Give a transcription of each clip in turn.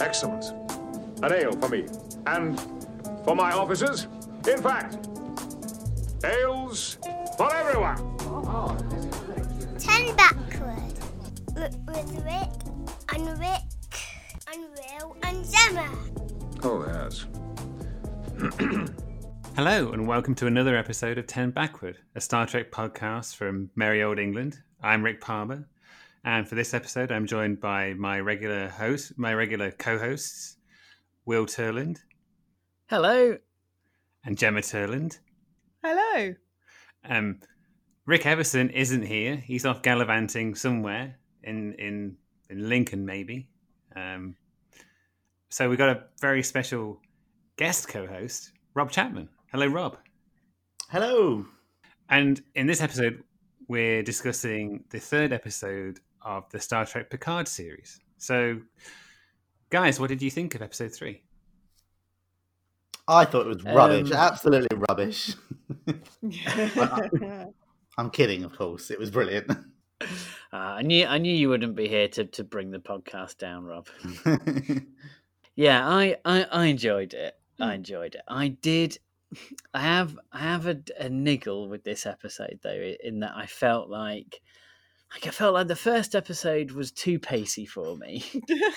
Excellent. An ale for me. And for my officers. In fact, ales for everyone. Ten backward. W- with Rick and Rick and Will and Gemma. Oh, yes. Hello, and welcome to another episode of 10 Backward, a Star Trek podcast from merry old England. I'm Rick Palmer, and for this episode, I'm joined by my regular host, my regular co hosts, Will Turland Hello. and Gemma Turland. Hello. Um, Rick Everson isn't here. He's off gallivanting somewhere in, in, in Lincoln, maybe. Um, so we've got a very special guest co host, Rob Chapman. Hello, Rob. Hello. And in this episode, we're discussing the third episode of the Star Trek Picard series. So, guys, what did you think of episode three? I thought it was rubbish. Um, Absolutely rubbish. I'm kidding, of course. It was brilliant. Uh, I knew I knew you wouldn't be here to, to bring the podcast down, Rob. Yeah, I, I, I enjoyed it. I enjoyed it. I did. I have I have a, a niggle with this episode though, in that I felt like like I felt like the first episode was too pacey for me,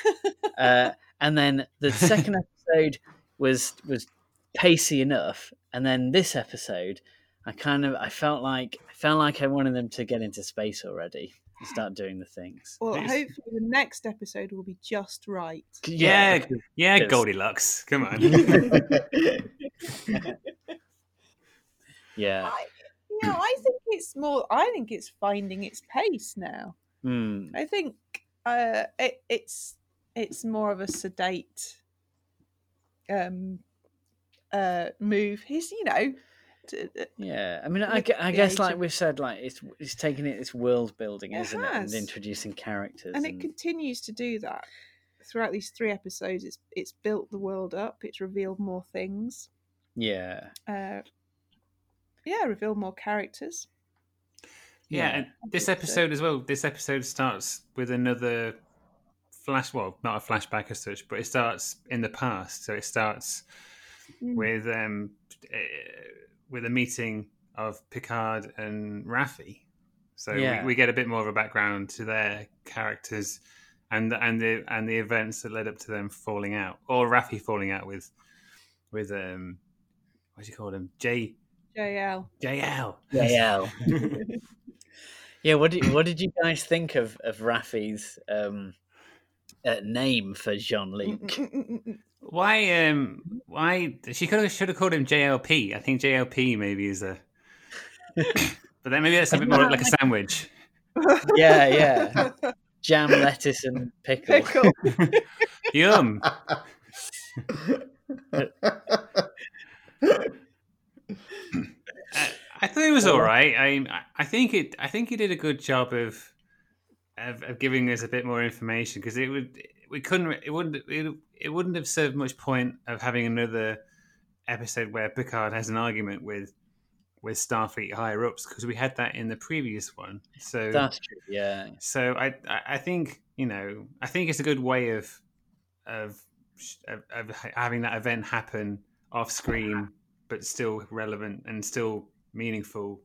uh, and then the second episode was was pacey enough, and then this episode, I kind of I felt like I felt like I wanted them to get into space already and start doing the things. well, Yes. hopefully the next episode will be just right. Yeah, because- yeah, Yes. Goldilocks. Come on. yeah. I, yeah, I think it's more. I think it's finding its pace now. Hmm. I think uh, it, it's it's more of a sedate um, uh, move. He's you know. To, uh, Yeah, I mean, I, I guess like we've said, like it's it's taking it this world building, isn't it, and introducing characters. and it continues to do that throughout these three episodes. It's it's built the world up. It's revealed more things. yeah, Uh, yeah, revealed more characters. Yeah, and this episode as well. This episode starts with another flash. Well, not a flashback as such, but it starts in the past. So it starts Mm. with um uh, with a meeting of Picard and Raffi. So Yeah. we, we get a bit more of a background to their characters and and the and the events that led up to them falling out, or Raffi falling out with with um what do you call him J JL. JL. yeah, yeah. What did what did you guys think of of Raffi's um, uh, name for Jean Luc? Mm, Why? Um. Why? She could have should have called him JLP. I think JLP maybe is a. but then maybe that's a bit more like a sandwich. yeah, yeah. Jam, lettuce, and pickle. Pickle. Yum. I, thought it was all right. I I think it. I think he did a good job of of, of giving us a bit more information because it would we couldn't it wouldn't it, it wouldn't have served much point of having another episode where Picard has an argument with with Starfleet higher ups because we had that in the previous one. So That's true. Yeah, so I, I I think you know I think it's a good way of of of, of having that event happen off screen, but still relevant and still meaningful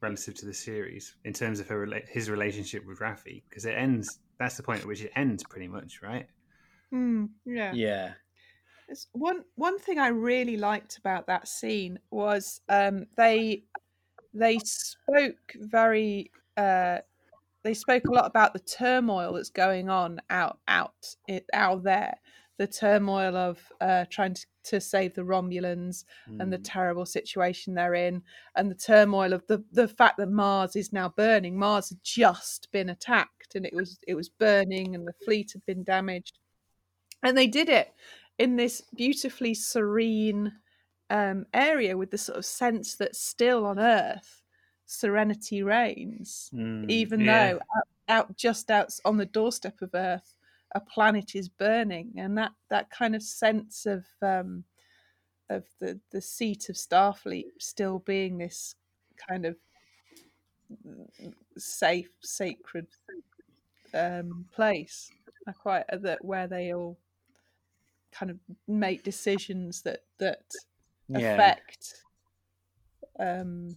relative to the series in terms of her his relationship with Raffi because it ends. That's the point at which it ends, pretty much, right? Hmm, yeah. yeah. It's one one thing I really liked about that scene was um, they they spoke very uh, they spoke a lot about the turmoil that's going on out out it, out there, the turmoil of uh, trying to, to save the Romulans and the Mm. terrible situation they're in, and the turmoil of the the fact that Mars is now burning. Mars had just been attacked, and it was it was burning, and the fleet had been damaged, and they did it in this beautifully serene um, area with the sort of sense that still on Earth serenity reigns, Mm. even yeah. though out, out just out on the doorstep of Earth, a planet is burning, and that that kind of sense of um, of the the seat of Starfleet still being this kind of safe, sacred um, place. I quite uh, that where they all kind of make decisions that that Yeah. affect um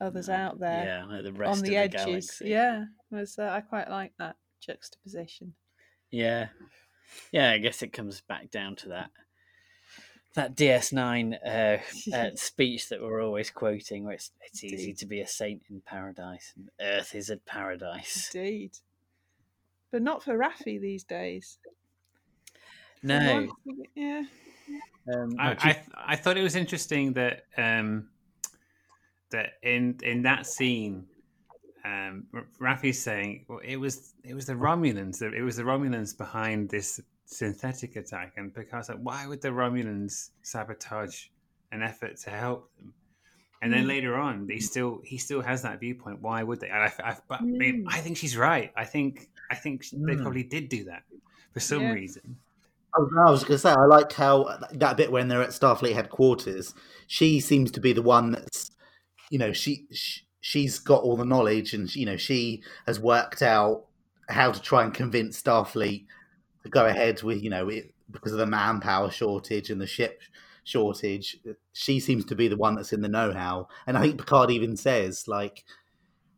others out there Yeah, like the on the the edges. galaxy. yeah, was uh, I quite like that juxtaposition. Yeah. Yeah, I guess it comes back down to that that DS9 uh, uh, speech that we're always quoting, where it's, it's easy to be a saint in paradise, and Earth is a paradise. Indeed, but not for Raffi these days. No, yeah, um, I, I I thought it was interesting that um, that in in that scene, um, R- Raffi's saying well, it was it was the Romulans. It was the Romulans behind this synthetic attack, and Picard's like, why would the Romulans sabotage an effort to help them? And then Mm. later on, he still he still has that viewpoint. Why would they? And I, I, but I, mean, Mm. I think she's right. I think I think they Mm. probably did do that for some Yeah. reason. I was, I was going to say, I like how that bit when they're at Starfleet headquarters, she seems to be the one that's, you know, she, she she's got all the knowledge, and you know, she has worked out how to try and convince Starfleet to go ahead with, you know, it, because of the manpower shortage and the ship shortage. She seems to be the one that's in the know-how, and I think Picard even says, like,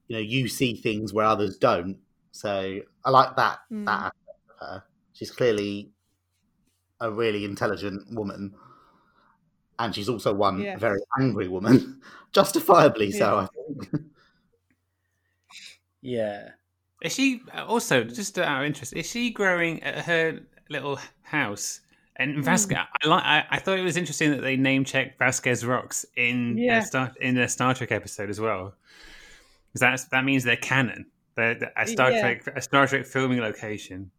you know, you see things where others don't. So I like that Mm. that aspect of her. She's clearly a really intelligent woman, and she's also one Yes. very angry woman, justifiably so. I think. yeah. Is she uh, also just out of interest? Is she growing at her little house? And hmm. Vasquez, I like. I, I thought it was interesting that they name checked Vasquez rocks in uh, Yeah. a Star in a Star Trek episode as well. Because that's that means they're canon. They're, they're- a Star Yeah. Trek a Star Trek filming location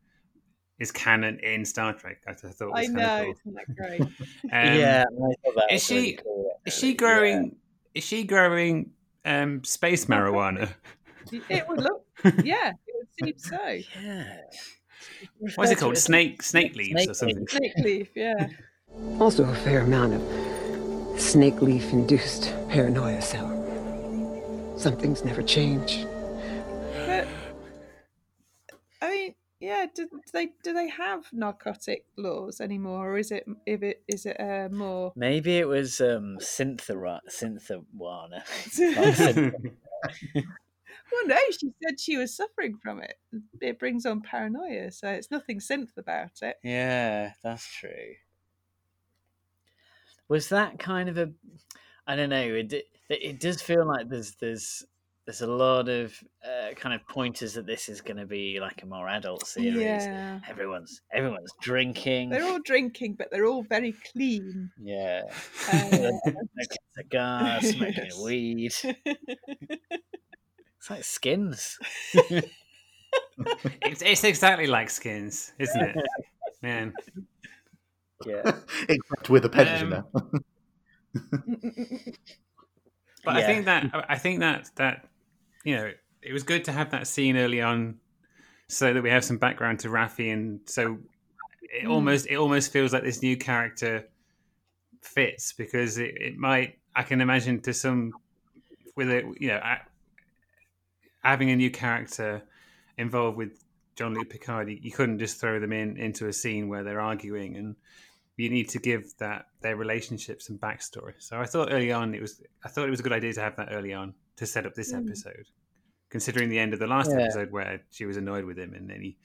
is canon in Star Trek. I thought I was kind know, cool. isn't that great? Um, yeah, I thought that is was really she- cool, Is she actually, growing? Is she growing um, space marijuana? it would look, yeah, it would seem so. Yeah. What's it called? Snake snake leaves or Snake something? Snake leaf, yeah. Also, a fair amount of snake leaf induced paranoia, so some things never change. Yeah, do, do they do they have narcotic laws anymore, or is it if it is it uh, more? Maybe it was um, Synthara- Synthawana. Well, no, she said she was suffering from it. It brings on paranoia, so it's nothing synth about it. Yeah, that's true. Was that kind of a? I don't know. It d- it does feel like there's there's there's a lot of uh, kind of pointers that this is going to be like a more adult series. Yeah, Everyone's everyone's drinking. they're all drinking, but they're all very clean. yeah, Uh, smoking cigars, smoking Yes. weed. It's like skins. It's, it's exactly like skins, isn't it? Man. Yeah, Except with a pensioner. But I Yeah. think that I think that that you know it was good to have that scene early on, so that we have some background to Raffi, and so it Mm. almost it almost feels like this new character fits because it, it might I can imagine to some with it you know a- having a new character involved with Jean-Luc Picard, you, you couldn't just throw them in into a scene where they're arguing and you need to give that their relationship some backstory. So I thought early on it was I thought it was a good idea to have that early on to set up this Mm. episode. Considering the end of the last Yeah. episode where she was annoyed with him and then he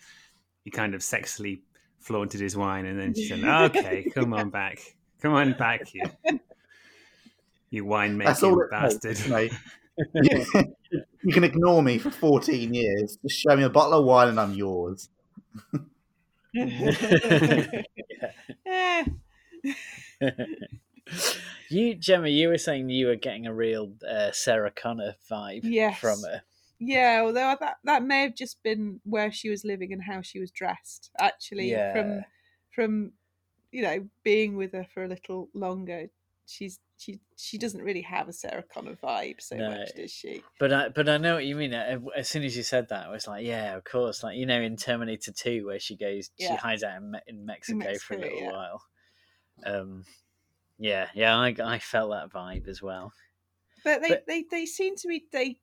he kind of sexily flaunted his wine and then she said, Okay, come on back. Come on back you. You wine That's making bastard. takes, mate. you can ignore me for 14 years. Just show me a bottle of wine and I'm yours. You Gemma, you were saying you were getting a real uh, Sarah Connor vibe Yes. from her. Yeah, although that that may have just been where she was living and how she was dressed. Actually, Yeah. from from you know being with her for a little longer, she's she she doesn't really have a Sarah Connor vibe so No. much, does she? But I, but I know what you mean. Uh, As soon as you said that, I was like, yeah, of course. Like you know, in Terminator Two, where she goes, she hides out in, Me- in Mexico, for a little yeah. while. Um, yeah, yeah, I, I felt that vibe as well. But they But- they, they seem to be they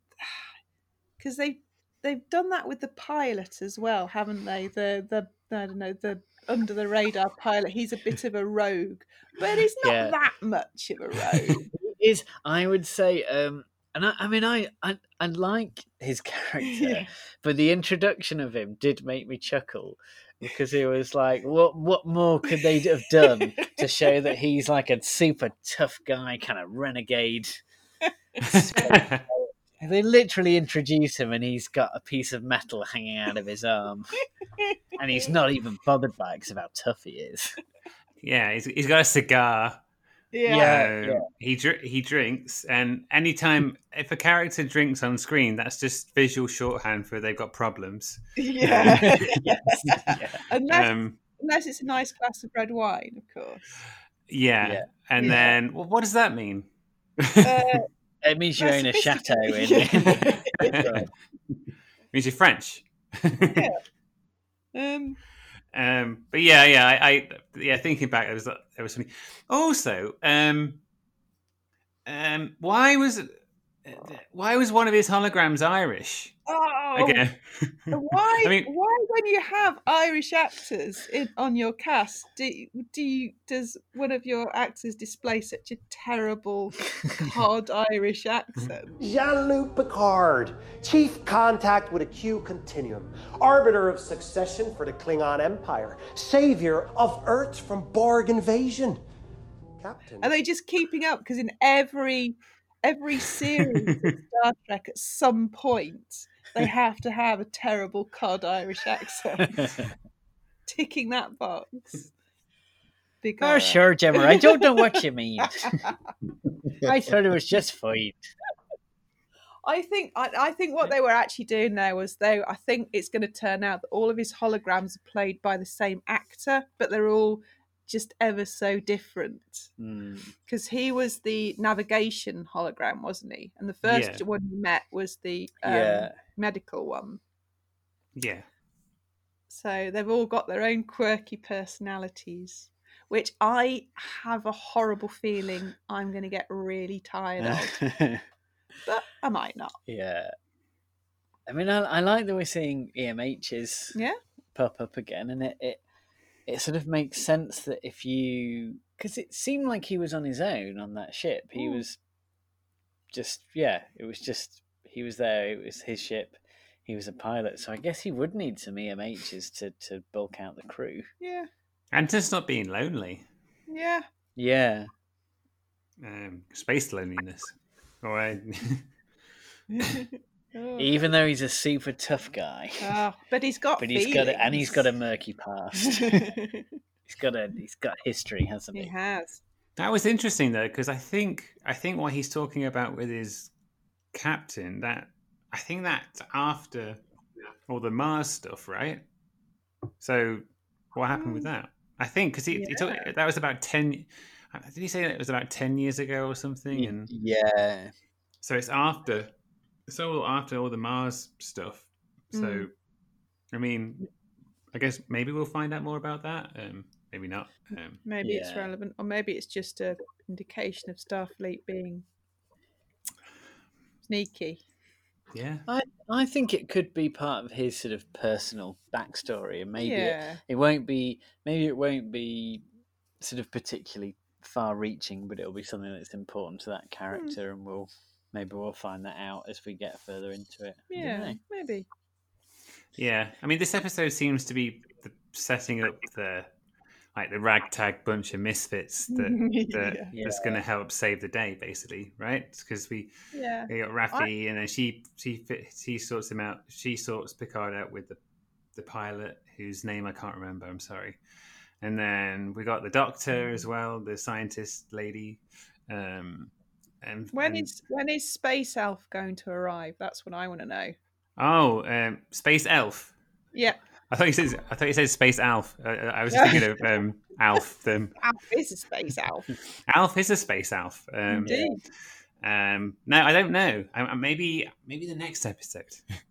because they they've done that with the pilot as well, haven't they? The the I don't know the under the radar pilot. He's a bit of a rogue, but he's not Yeah. that much of a rogue. is I would say, um, and I, I mean, I, I I like his character, Yeah. but the introduction of him did make me chuckle because it was like, what what more could they have done to show that he's like a super tough guy, kind of renegade? They literally introduce him, and he's got a piece of metal hanging out of his arm, and he's not even bothered by it because of how tough he is. yeah, he's, he's got a cigar. Yeah. Yeah. Um, He dr- he drinks, and anytime if a character drinks on screen, that's just visual shorthand for they've got problems. Yeah. Yeah. unless, Um, unless it's a nice glass of red wine, of course. yeah. Yeah. and then well, what does that mean? Uh, It means you own a chateau in. sophisticated. means you're French. um, Um, but yeah, yeah, I, I yeah, thinking back, there was there was something. Also, um, um, why was Uh, why was one of his holograms Irish oh, again? Uh, why? I mean- why, when you have Irish actors in, on your cast, do do you, does one of your actors display such a terrible hard Irish accent? Jean-Luc Picard, chief contact with a Q continuum, arbiter of succession for the Klingon Empire, savior of Earth from Borg invasion. Captain. Are they just keeping up? Because in every every series of Star Trek, at some point, they have to have a terrible cod Irish accent. Ticking that box. Big Oh, sure, Gemma. I don't know what you mean. I thought it was just fine. I think I, I think what they were actually doing there was they I think it's going to turn out that all of his holograms are played by the same actor, but they're all just ever so different. Hmm. Because he was the navigation hologram, wasn't he? And the first Yeah. one you met was the um, Yeah. medical one. yeah, So they've all got their own quirky personalities, which I have a horrible feeling I'm going to get really tired of, but I might not. yeah. I mean, I, I like that we're seeing EMHs Yeah. pop up again, and it, it it sort of makes sense that if you because it seemed like he was on his own on that ship. He Mm. was just yeah, it was just he was there. It was his ship. He was a pilot, so I guess he would need some EMHs to to bulk out the crew. Yeah. and just not being lonely, Yeah. Yeah, um, space loneliness. All right, Oh, even though he's a super tough guy, oh, but he's got but he's got a, and he's got a murky past. he's got a he's got history, hasn't he he? has. that was interesting though because I think I think what he's talking about with his captain that I think that's after all the Mars stuff, right? So what happened with that? I think because he, he took, that was about ten. uh, Did he say that it was about ten years ago or something? And Yeah, so it's after, it's all after all the Mars stuff. So, Mm. I mean, I guess maybe we'll find out more about that. Um, maybe not. Um, Maybe it's relevant, or maybe it's just a indication of Starfleet being sneaky. yeah, I I think it could be part of his sort of personal backstory, and maybe it, yeah. it won't be maybe it won't be sort of particularly far reaching, but it'll be something that's important to that character, and we'll maybe we'll find that out as we get further into it. Yeah, maybe. yeah. I mean, this episode seems to be the, setting up the like the ragtag bunch of misfits that, that Yeah. that's going to help save the day, basically, right? Because we Yeah. We got Raffi, and then she she she sorts him out. She sorts Picard out with the the pilot, whose name I can't remember. I'm sorry. And then we got the doctor as well, the scientist lady. Um, and When and- is when is Space Elf going to arrive? That's what I want to know. oh um, Space Elf? Yeah, I thought he said I thought you said Space Alf. Uh, I was just thinking of um, Alf. The, Alf is a Space Elf. Alf is a space Alf. Um, Indeed. um, no, I don't know. I, I- maybe maybe the next episode.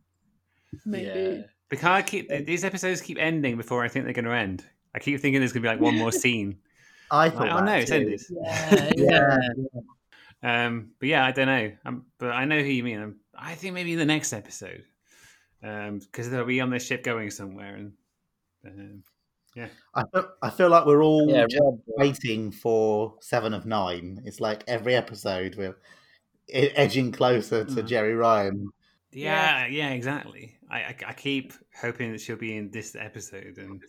Maybe. Picard keep these episodes keep ending before I think they're going to end. I keep thinking there's going to be like one more scene. I Like, thought. oh that no, it's too. ended. Yeah, yeah. Um, but yeah, I don't know. Um, but I know who you mean. Um, I think maybe the next episode, because they'll be on the ship going somewhere, and um, Yeah. I feel, I feel like we're all Yeah, just Rob. waiting for Seven of Nine. It's like every episode we're edging closer to Mm. Jeri Ryan. Yeah, yeah, exactly. I, I I keep hoping that she'll be in this episode, and it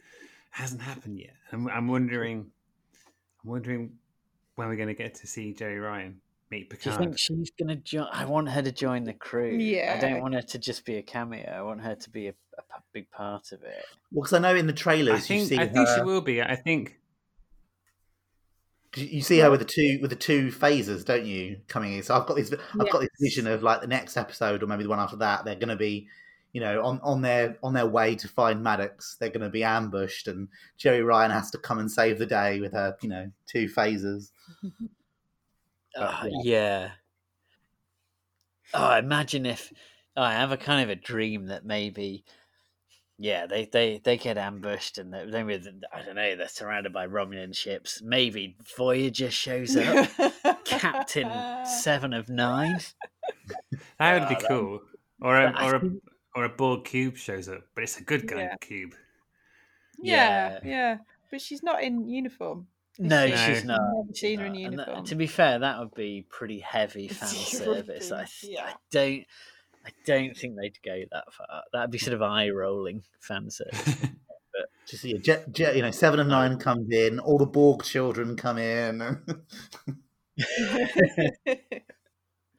hasn't happened yet. I'm I'm wondering, I'm wondering when we're going to get to see Jeri Ryan meet Do you think she's gonna join? I want her to join the crew. Yeah, I don't want her to just be a cameo. I want her to be a big part of it. Well, because I know in the trailers I think you see I think she will be. I think you see her with the two with the two phasers, don't you? Coming in. So I've got this I've got this vision of like the next episode or maybe the one after that. They're going to be, you know, on on their on their way to find Maddox. They're going to be ambushed, and Jeri Ryan has to come and save the day with her, you know, two phasers. Uh, yeah. Oh, imagine if oh, I have a kind of a dream that maybe, yeah, they they they get ambushed and they, they I don't know they're surrounded by Romulan ships. Maybe Voyager shows up, Captain Seven of Nine. that would be Ah, that- cool. Or a I or a or a Borg cube shows up, but it's a good guy Yeah. cube. yeah, Yeah. yeah, But she's not in uniform. Is No, she's not. I've never seen her in not. And that- to be fair, that would be pretty heavy fan service. I, yeah. I don't. I don't think they'd go that far. That'd be sort of eye rolling fan service. Just yeah, Je- Je- you know, Seven of Nine comes in. All the Borg children come in.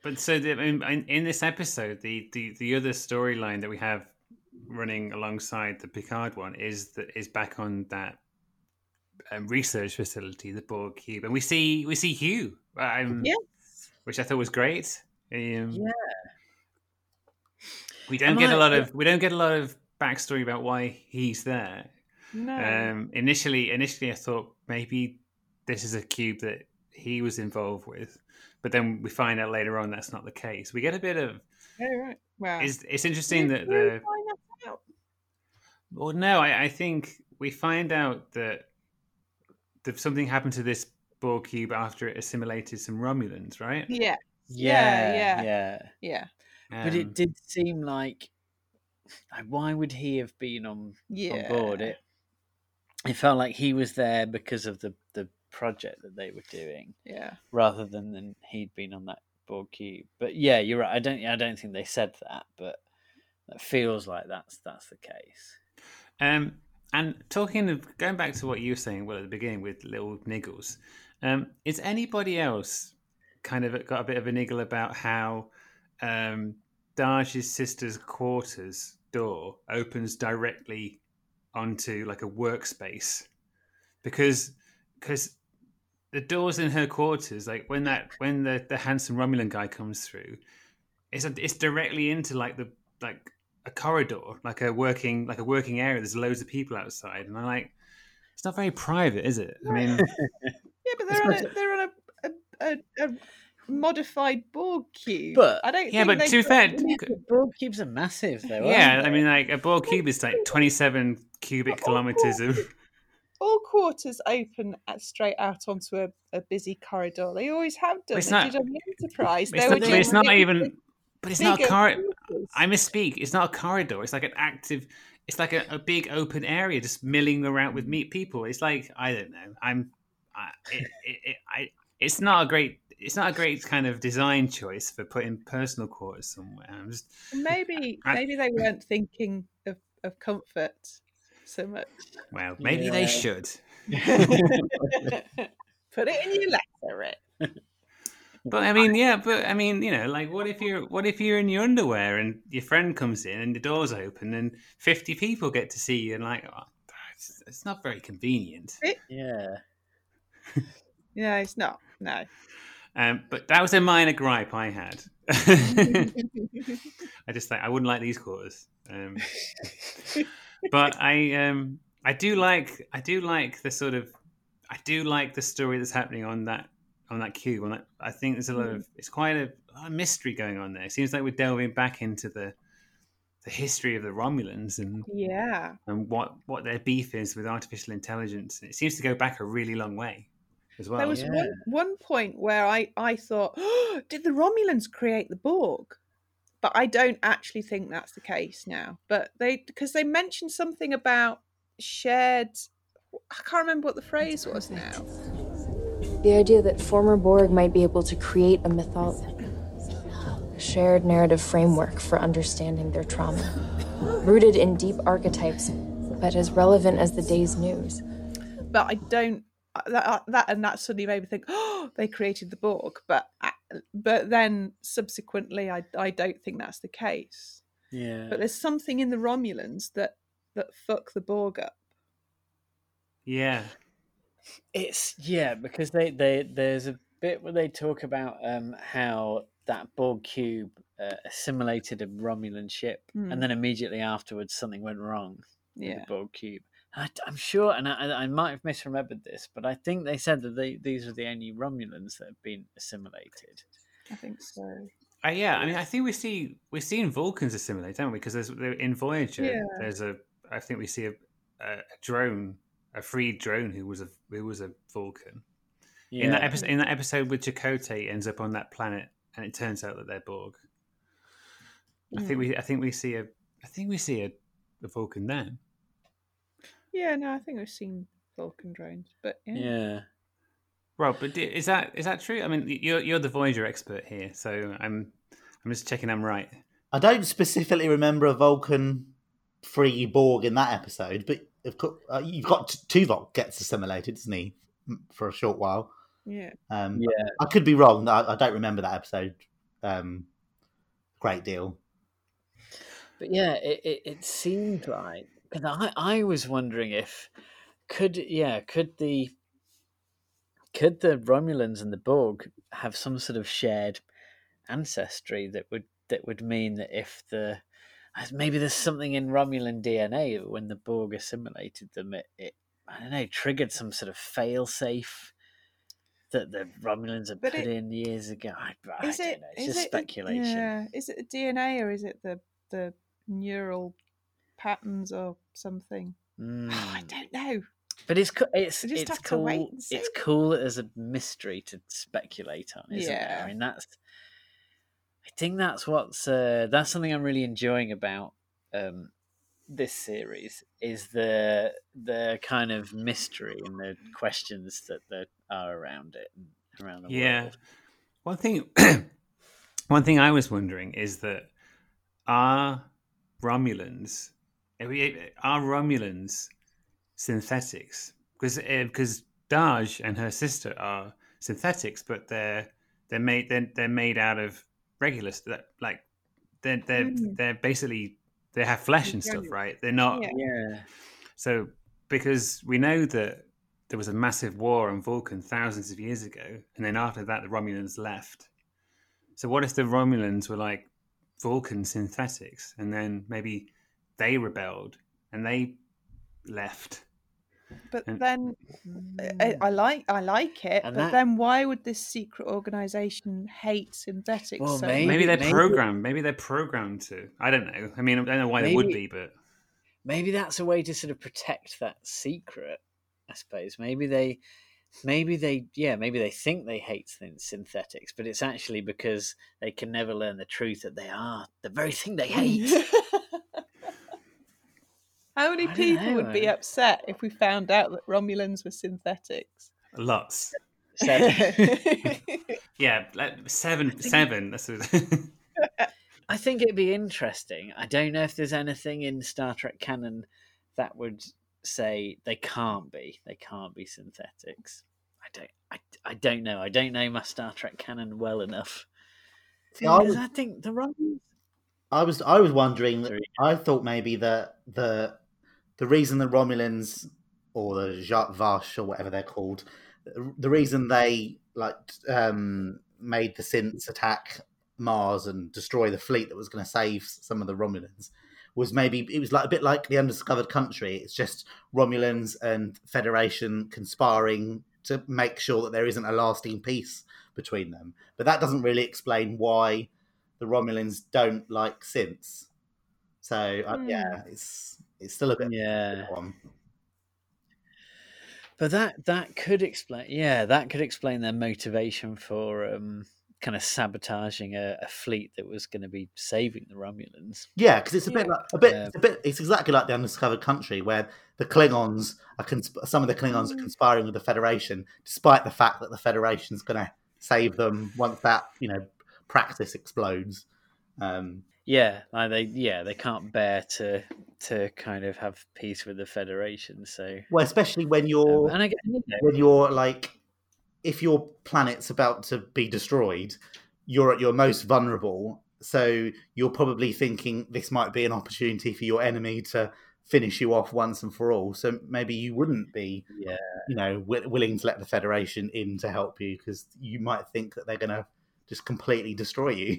But so the, in, in in this episode, the, the, the other storyline that we have running alongside the Picard one is that is back on that um, research facility, the Borg cube, and we see we see Hugh, um, Yes. which I thought was great. Um, Yeah. we don't Am get a I- lot of we don't get a lot of backstory about why he's there. no. Um, initially, initially, I thought maybe this is a cube that he was involved with, but then we find out later on that's not the case. We get a bit of Oh, right. Wow. it's it's interesting that the find that out? well no I, I think we find out that something happened to this Borg cube after it assimilated some Romulans, right? Yeah, Yeah, yeah. yeah. yeah, But Um, it did seem like, like, why would he have been on yeah. on board? It it felt like he was there because of the the project that they were doing, Yeah. rather than than he'd been on that Borg cube. But yeah, you're right. I don't I don't think they said that, but it feels like that's that's the case. Um, and talking of going back to what you were saying, well, at the beginning with little niggles, um, is anybody else kind of got a bit of a niggle about how um, sister's quarters door opens directly onto like a workspace? Because because the doors in her quarters, like when that when the, the handsome Romulan guy comes through, it's a, it's directly into like the like a corridor, like a working like a working area. There's loads of people outside, and I'm like, it's not very private, is it? I mean, Yeah, but they're on a they're on a a, a, a modified Borg cube. But- I don't. yeah, think but they to be fair, Borg cubes are massive, though. yeah, aren't I mean, like a Borg cube is like 27 cubic kilometers of. all quarters open at, straight out onto a, a busy corridor. They always have done. It's they not- did on the Enterprise. It's They not, were it's not even. But it's not a corridor. I misspeak. It's not a corridor. It's like an active. It's like a, a big open area, just milling around with meet people. It's like I don't know. I'm. I, it, it, it, I. It's not a great. It's not a great kind of design choice for putting personal quarters somewhere. I'm just. Maybe I- maybe they weren't thinking of, of comfort so much. Well, maybe they should. Put it in your letter, Rick. But I mean, yeah. But I mean, you know, like, what if you're what if you're in your underwear and your friend comes in and the door's open and fifty people get to see you and like, oh, it's, it's not very convenient. yeah. No, it's not. No. Um, but that was a minor gripe I had. I just like I wouldn't like these quarters. Um, but I um, I do like I do like the sort of I do like the story that's happening on that on that cube. On that, I think there's a lot hmm. of it's quite a, a mystery going on there. It seems like we're delving back into the the history of the Romulans and Yeah. and what what their beef is with artificial intelligence. It seems to go back a really long way as well. There was yeah. one, one point where I, I thought, oh, did the Romulans create the Borg? But I don't actually think that's the case now. But they because they mentioned something about shared I can't remember what the phrase was now. The idea that former Borg might be able to create a mythology, a shared narrative framework for understanding their trauma, rooted in deep archetypes, but as relevant as the day's news. But I don't. That, uh, that and that suddenly made me think, oh, they created the Borg. But uh, but then subsequently, I I don't think that's the case. Yeah. But there's something in the Romulans that that fuck the Borg up. Yeah. It's yeah, because they, they there's a bit where they talk about um how that Borg cube uh, assimilated a Romulan ship, Hmm. and then immediately afterwards something went wrong with Yeah. the Borg cube. I, am sure, and I, I might have misremembered this, but I think they said that they, these are the only Romulans that have been assimilated. I think so. Uh, yeah, I mean, I think we see we're seeing Vulcans assimilate, don't we? Because there's there- in Voyager, Yeah. there's a I think we see a, a, a drone, a free drone who was a who was a Vulcan. In that episode, in that episode with Chakotay ends up on that planet, and it turns out that they're Borg. I think we I think we see a I think we see a, a Vulcan then. Yeah, no, I think I've seen Vulcan drones, but yeah. Yeah. Rob, but is that is that true? I mean, you're you're the Voyager expert here, so I'm I'm just checking I'm right. I don't specifically remember a Vulcan free Borg in that episode, but of course, uh, you've got Tuvok gets assimilated, doesn't he, for a short while? Yeah. Um, Yeah. I could be wrong. I, I don't remember that episode. Um, great deal. But yeah, it, it, it seemed like because I, I was wondering if could yeah could the could the Romulans and the Borg have some sort of shared ancestry that would that would mean that if the as maybe there's something in Romulan DNA when the Borg assimilated them it, it I don't know triggered some sort of fail safe that the Romulans had But put it- in years ago. I, I Is don't it? know. It's is just it speculation. Yeah. Is it the DNA or is it the the neural patterns or something? I Mm. don't know. But it's it's it's cool. It's cool as a mystery to speculate on, isn't it? Yeah. I mean, that's. I think that's what's uh, that's something I'm really enjoying about um, this series is the the kind of mystery and the questions that that are around it and around the world. Yeah. world. One thing, one thing I was wondering is that are Romulans, are we- are Romulans synthetics? Because because Dahj and her sister are synthetics, but they're they're made they're, they're made out of regular st- like they're they're Mm. they're basically they have flesh and stuff, right? They're not Yeah. Yeah, so, because we know that there was a massive war on Vulcan thousands of years ago, and then after that, the Romulans left. So, what if the Romulans were like Vulcan synthetics, and then maybe they rebelled and they left? But And- then I, I mm. like I like it. But that- then why would this secret organization hate synthetics? Well, so maybe- Maybe they're maybe- programmed. Maybe they're programmed to. I don't know. I mean, I don't know why they would be, but maybe that's a way to sort of protect that secret. I suppose maybe they, maybe they, yeah, maybe they think they hate synthetics, but it's actually because they can never learn the truth that they are the very thing they hate. How many people know, would be upset if we found out that Romulans were synthetics? lots. So, Yeah, like seven. Seven. That's a, I think it'd be interesting. I don't know if there's anything in Star Trek canon that would say they can't be. They can't be synthetics. I don't. I, I don't know. I don't know my Star Trek canon well enough. See, I was, I think the Romulans. I was, I was wondering. That, I thought maybe that the the reason the Romulans or the Zhat Vash or whatever they're called, the reason they like um, made the synths attack Mars and destroy the fleet that was going to save some of the Romulans was maybe it was like a bit like the undiscovered country. It's just Romulans and Federation conspiring to make sure that there isn't a lasting peace between them. But that doesn't really explain why the Romulans don't like synths. So uh, Hmm. yeah, it's it's still a bit Yeah. of one. But that that could explain, yeah, that could explain their motivation for um, kind of sabotaging a, a fleet that was going to be saving the Romulans. Yeah, because it's a bit Yeah. like a bit, Um, a bit. It's exactly like the undiscovered country, where the Klingons are consp- some of the Klingons are Mm. conspiring with the Federation, despite the fact that the Federation's going to save them once that you know Praxis explodes. Um, Yeah, like they yeah they can't bear to to kind of have peace with the Federation. So well, especially when um, you're and I get you know, when you're like, if your planet's about to be destroyed, you're at your most vulnerable. So you're probably thinking this might be an opportunity for your enemy to finish you off once and for all. So maybe you wouldn't be, yeah you know, wi- willing to let the Federation in to help you because you might think that they're going to just completely destroy you.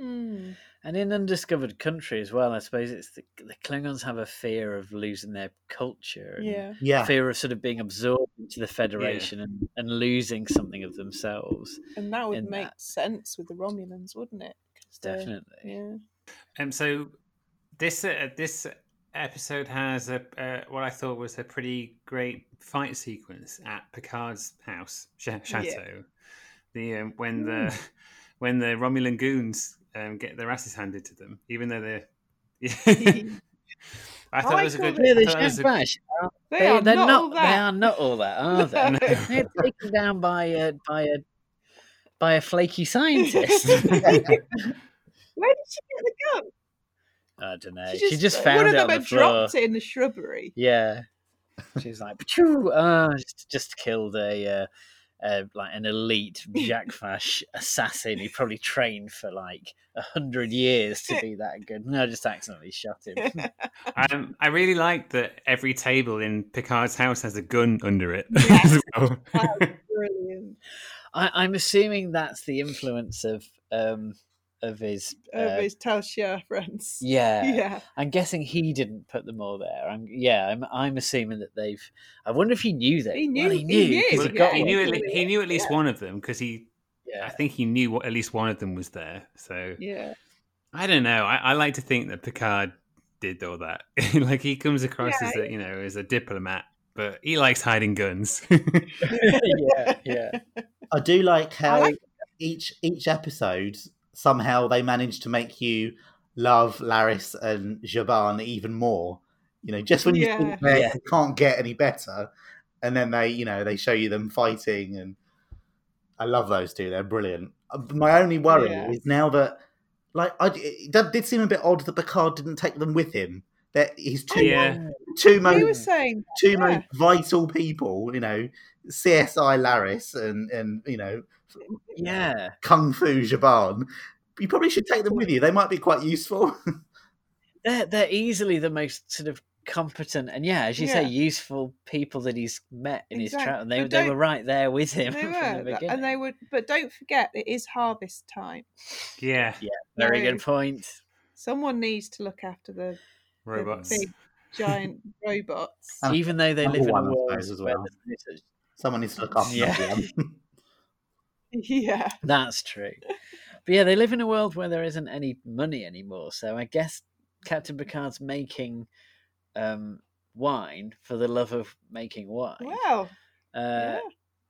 Hmm. And in undiscovered country as well, I suppose it's the, the Klingons have a fear of losing their culture, and Yeah. Yeah, fear of sort of being absorbed into the Federation and, and losing something of themselves. And that would make that. sense with the Romulans, wouldn't it Definitely. Yeah. Um, so this uh, this episode has a uh, what I thought was a pretty great fight sequence at Picard's house ch- chateau. The um, when the when the Romulan goons um, get their asses handed to them, even though they're. I thought I it was a good. Yeah, I the thought it was a- Shabbash, They, they, are they're not, not. all They that. are not all that, are they? No. They're taken down by a by a by a flaky scientist. Where did she get the gun? I don't know. She just, found one of it them on the had floor. dropped it in the shrubbery. Yeah, she's like, "Pachoo!" Ah, just, just killed a uh, uh, like an elite Zhat Vash assassin. He probably trained for like a hundred years to be that good. No, I just accidentally shot him. Um, I really like that every table in Picard's house has a gun under it. Yes. as well. Brilliant. I, I'm assuming that's the influence of um of his. Of uh, his Tal Shiar friends. yeah, Yeah. I'm guessing he didn't put them all there. I'm yeah. I'm I'm assuming that they've. I wonder if he knew that. He knew- he he knew knew, he yeah, got he knew at he knew at least Yeah. one of them because he. Yeah. I think he knew what, at least one of them was there. So Yeah. I don't know. I, I like to think that Picard did all that. like he comes across Yeah. as a you know as a diplomat, but he likes hiding guns. yeah, yeah. I do like how like- each each episode somehow they manage to make you love Laris and Zhaban even more. You know, just when you Yeah. think they Yeah. can't get any better, and then they, you know, they show you them fighting, and I love those two. They're brilliant. Uh, My only worry Yeah. is now that, like, I, it did- did seem a bit odd that Picard didn't take them with him. That he's two, yeah, two We most were saying two yeah. most vital people, you know, CSI Laris and and you know Yeah. Kung Fu Zhaban. You probably should take them with you. They might be quite useful. They're they're easily the most sort of competent and yeah, as you say, useful people that he's met in his Exact- travel. They they were right there with him They from were, the and they would. But don't forget, it is harvest time. yeah. yeah, Very No. good point. Someone needs to look after the, the Robots. big giant robots. Even though they live in one, a I world suppose, as where well. there's Someone needs to look after Yeah. them. yeah, That's true. But yeah, they live in a world where there isn't any money anymore. So I guess Captain Picard's making um, wine for the love of making wine. Wow. Uh, yeah.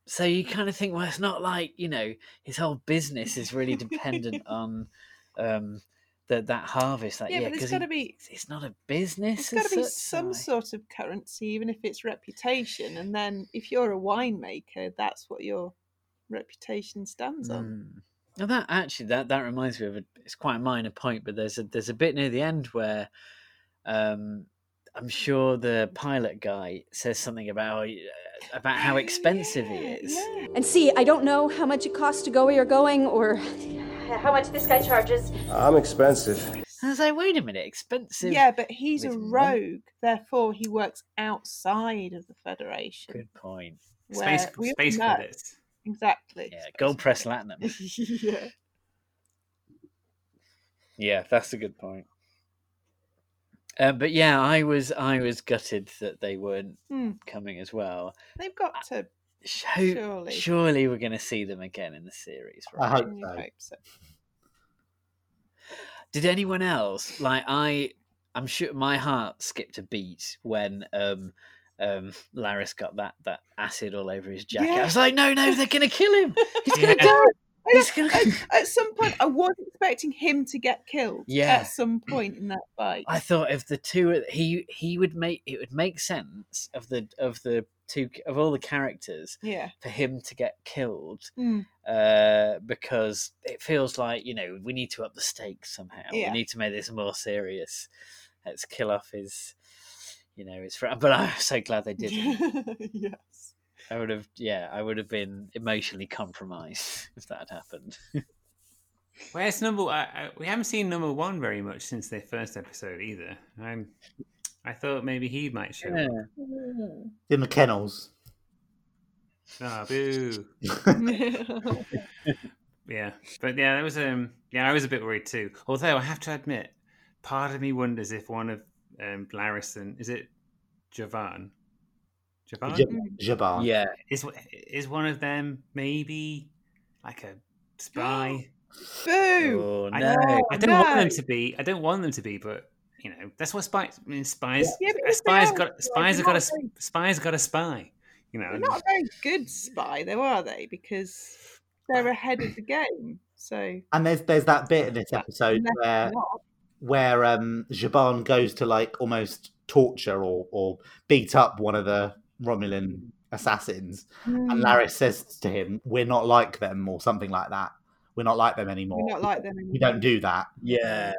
So you kind of think, well, it's not like you know his whole business is really dependent on um, that that harvest. That Yeah, year, but there's got to be It's not a business. There's got to be some sort of currency, even if it's reputation. And then, if you're a winemaker, that's what your reputation stands on. Mm. Now that actually that that reminds me of a, it's quite a minor point, but there's a there's a bit near the end where um, I'm sure the pilot guy says something about uh, about how expensive he is. yeah. And see, I don't know how much it costs to go where you're going or how much this guy charges. I'm expensive. And I was like, wait a minute, expensive. Yeah, but he's a with money. rogue, therefore he works outside of the Federation. Good point. Space we all space know- credits. Exactly. Yeah, gold press platinum. yeah. Yeah, that's a good point. Uh, but yeah, I was I was gutted that they weren't Hmm. coming as well. They've got to. So, Surely. surely we're going to see them again in the series, I right? hope so. hope so. Did anyone else like I? I'm sure my heart skipped a beat when um um Laris got that that acid all over his jacket. I was like, no, no, they're gonna kill him. He's gonna Yeah. die. He's gonna- at, at some point, I was expecting him to get killed. Yeah. At some point in that fight. I thought if the two he he would make it would make sense of the of the two of all the characters Yeah. for him to get killed Mm. uh, because it feels like you know we need to up the stakes somehow. Yeah. We need to make this more serious. Let's kill off his, you know, it's friend. But I'm so glad they didn't. yes. I would have, yeah, I would have been emotionally compromised if that had happened. Where's number? I, I, we haven't seen number one very much since the first episode either. I'm. I thought maybe he might show up. In the kennels. Ah, boo. Yeah, but yeah, that was um. Yeah, I was a bit worried too. Although I have to admit, part of me wonders if one of um Laris and is it Javan? Javan J- Jabbar. yeah, is is one of them maybe like a spy? Boo! oh I, no, I don't want them to be. I don't want them to be, but you know that's what spies. I mean, spies. Yeah, but a if they spies got spies, spies have got a very- spies got a spy. You know, They're not a very good spy, though, are they? Because they're ahead of the game. So And there's there's that bit in this episode unless where not. Where um Zhaban goes to like almost torture or or beat up one of the Romulan assassins, and Mm, Laris says to him, "We're not like them," or something like that. We're not like them anymore. we're not like them Anymore. we don't do that. yeah,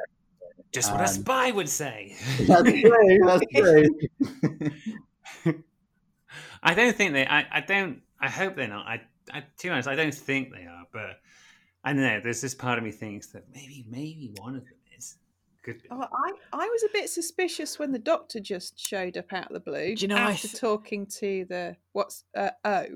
just what a um, spy would say. That's true. That's true. I don't think they. I, I don't. I hope they're not. I, I. To be honest, I don't think they are. But I don't know. There's this part of me thinks that maybe, maybe one of them is. Could be. Oh, I, I was a bit suspicious when the doctor just showed up out of the blue. Do you know, I after th- talking to the what's uh, O.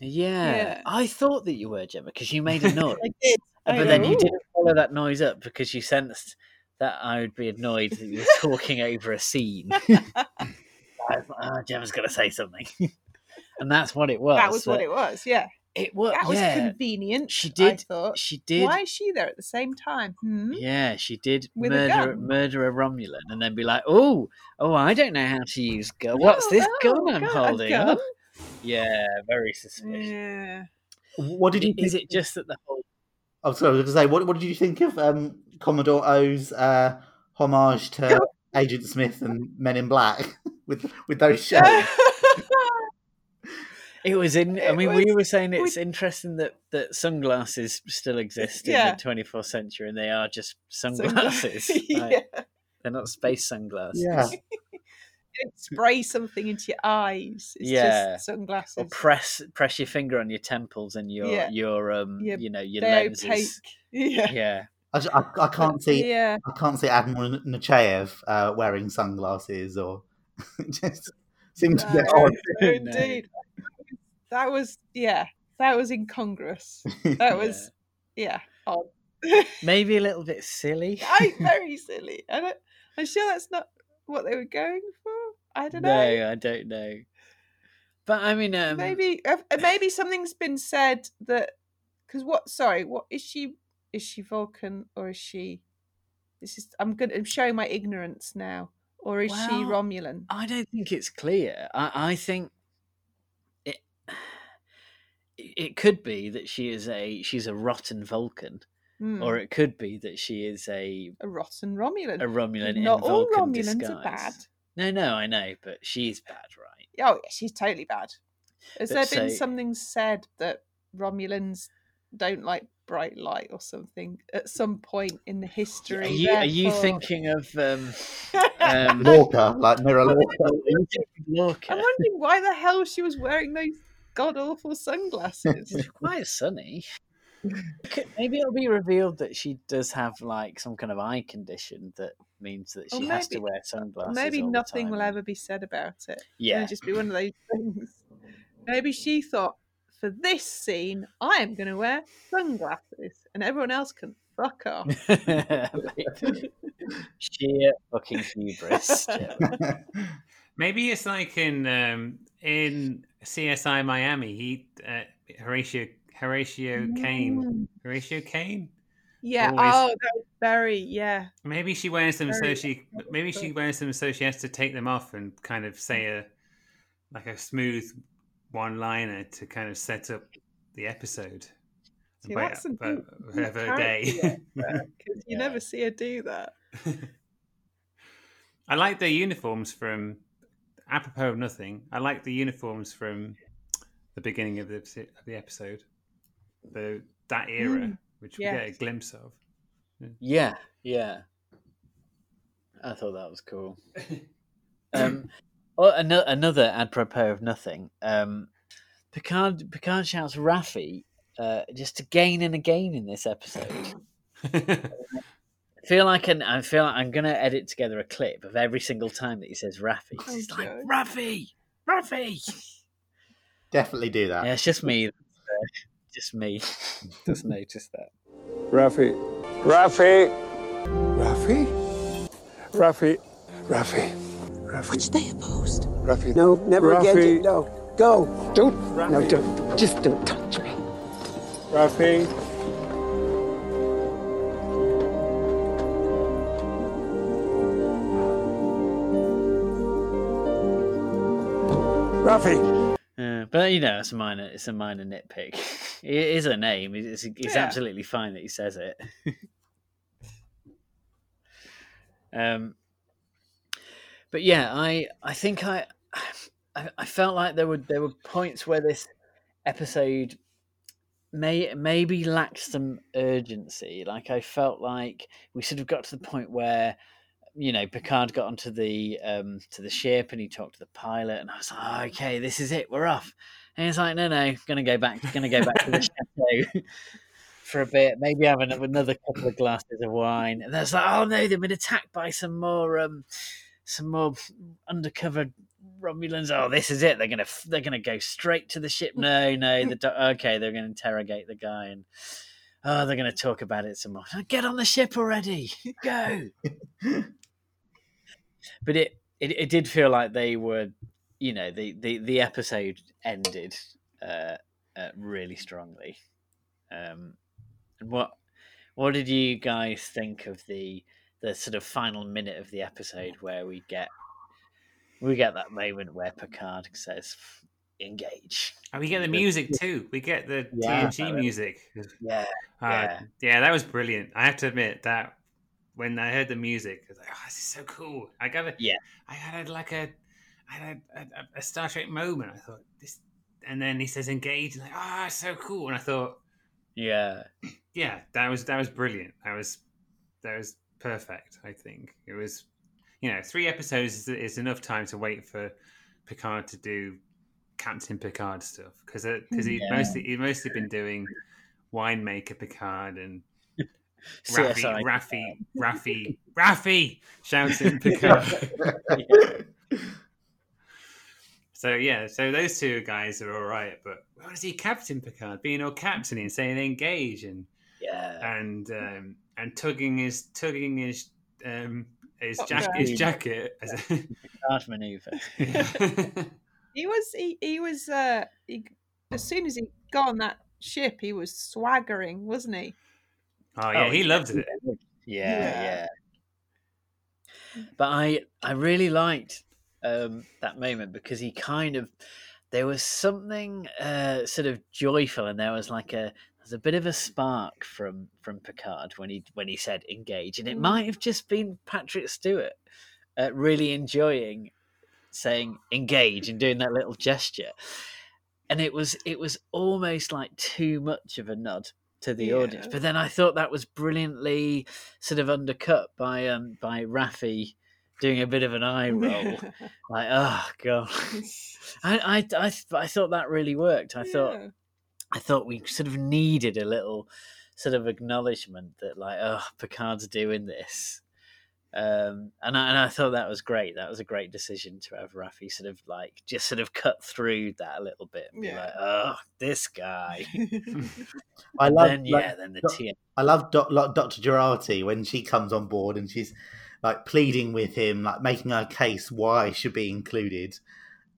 yeah, Yeah. I thought that you were Gemma because you made a noise, I did. I but then you didn't follow that noise up because you sensed that I would be annoyed that you were talking over a scene. I was like, oh, Gemma's going to say something, and that's what it was. That was what it was. Yeah, It was. that was convenient. She I did- thought. she did. Why is she there at the same time? Hmm? Yeah, she did With murder gun. murder a Romulan and then be like, "Oh, oh, I don't know how to use gun. What's Oh, this oh, gun I'm gun- holding?" gun? Yeah, very suspicious. Yeah. what did you? Is think- it just that the whole? Oh, sorry, I was going to say, what, what did you think of um, Commodore Oh's uh, homage to Agent Smith and Men in Black with with those shows? It was in. I It mean, we were saying we- it's interesting that that sunglasses still exist in the 24th century, and they are just Sunglasses. sunglasses. Like, yeah. They're not space sunglasses. yeah, Don't spray something into your eyes. It's Yeah. just sunglasses. Or press press your finger on your temples and your Yeah. your um Yeah, you know your They're lenses. opaque. Yeah. Yeah. I, ju- I, I can't see Yeah. I can't see Admiral Nechayev uh, wearing sunglasses or just seems a bit No, odd. no, No. indeed. That was yeah. That was incongruous. That was yeah. Odd. Maybe a little bit silly. I very silly. I don't, I'm sure that's not what they were going for. I don't know. No, I don't know. But I mean, um, maybe uh, uh, maybe something's been said that because what? Sorry, what is she? Is she Vulcan or is she? This is I'm good. I'm showing my ignorance now. Or is she Romulan? I don't think it's clear. I, I think it it could be that she is a she's a rotten Vulcan, Hmm, or it could be that she is a a rotten Romulan. a Romulan in Not all Vulcan Romulans disguise. are bad. No, no, I know, but she's bad, right? Oh, yeah, she's totally bad. Has But there been something said that Romulans don't like bright light or something at some point in the history? Are you, are you thinking of um, um, Lorca, like Mirror Lorca. are you thinking Lorca? I'm wondering why the hell she was wearing those god awful sunglasses. It's quite sunny. Maybe it'll be revealed that she does have like some kind of eye condition that means that she has to maybe- wear uh, sunglasses. Maybe all the nothing will ever be said about it. Yeah. It'll just be one of those things. Maybe she thought, for this scene, I am going to wear sunglasses, and everyone else can fuck off. Sheer fucking hubris. Maybe it's like in um, in CSI Miami. He uh, Horatio Horatio Caine. Horatio Caine. Yeah. Always- Oh, that was very yeah. Maybe she wears them so she maybe she wears them so she has to take them off and kind of say a like a smooth one liner to kind of set up the episode. See, Wait, that's deep- a day. work you Yeah. never see her do that. I like the uniforms from. Apropos of nothing, I like the uniforms from the beginning of the of the episode. The that era, Mm, which we get a glimpse of. Yeah, yeah. I thought that was cool. Um, oh, another another apropos of nothing. Um, Picard Picard shouts Raffi uh, just again and again in this episode. I feel like an, I feel like I'm gonna edit together a clip of every single time that he says Raffi. 'cause He's like Okay. Raffi, Raffi. Definitely do that. Yeah, it's just me. just me. just noticed that. Raffi. Raffi. Raffi? Raffi. Raffi. Raffi. Which they opposed. Raffi. No, never again. No, go. Don't. No, don't. Just don't touch me. Raffi. Uh, but you know, it's a minor. It's a minor nitpick. It is a name. It's, it's Yeah. absolutely fine that he says it. um, but yeah, I I think I, I I felt like there were there were points where this episode may maybe lacked some urgency. Like I felt like we sort of got to the point where you know Picard got onto the um to the ship and he talked to the pilot and I was like, oh, okay, this is it, we're off. And he's like, no, no, gonna go back, gonna go back to the chateau for a bit, maybe have an- another couple of glasses of wine. And there's like, oh no, they've been attacked by some more um some more undercover Romulans. Oh, this is it. They're gonna they're gonna go straight to the ship. No, no, the do- okay, they're gonna interrogate the guy and. Oh, they're going to talk about it some more. Get on the ship already. Go. But it, it it did feel like they were you know the the, the episode ended uh, uh really strongly um and what what did you guys think of the the sort of final minute of the episode where we get we get that moment where picard says engage And we get the music too. We get the Yeah. TNG music. yeah Uh, Yeah. yeah, that was brilliant. I have to admit that when I heard the music, I was like, "Oh, this is so cool!" I got a, Yeah. I had a, like a, I had a, a, a Star Trek moment. I thought this, and then he says engage, and like, ah, so cool. And I thought, yeah yeah, that was that was brilliant. That was that was perfect. I think it was, you know, three episodes is, is enough time to wait for Picard to do Captain Picard stuff because because he's Yeah. mostly he's mostly been doing winemaker Picard and Raffi CSI. Raffi Raffi Raffi shouting Picard. So yeah, so those two guys are all right, but what is he, Captain Picard, being all captain and saying engage and yeah and um, and tugging his tugging his um, his, Top jack- his jacket. as a- Picard maneuver He was he, he was uh he, as soon as he got on that ship he was swaggering, wasn't he? Oh yeah, he loved it. Yeah, Yeah. yeah. But I I really liked um, that moment because he kind of there was something uh, sort of joyful and there was like a there's a bit of a spark from from Picard when he when he said engage and it Mm. might have just been Patrick Stewart uh, really enjoying saying engage and doing that little gesture and it was it was almost like too much of a nod to the audience. But then i thought that was brilliantly sort of undercut by um by Raffi doing a bit of an eye roll. Like oh god. I, I i i thought that really worked. I thought I thought we sort of needed a little sort of acknowledgement that like, oh, Picard's doing this. Um, and I, and I thought that was great. That was a great decision to have Raffi sort of like just sort of cut through that a little bit. And be Yeah. like, oh, this guy. I And love then, like, yeah, then the Doc- TM. I love Doc, like, Dr. Jurati when she comes on board and she's like pleading with him, like making her case why she should be included,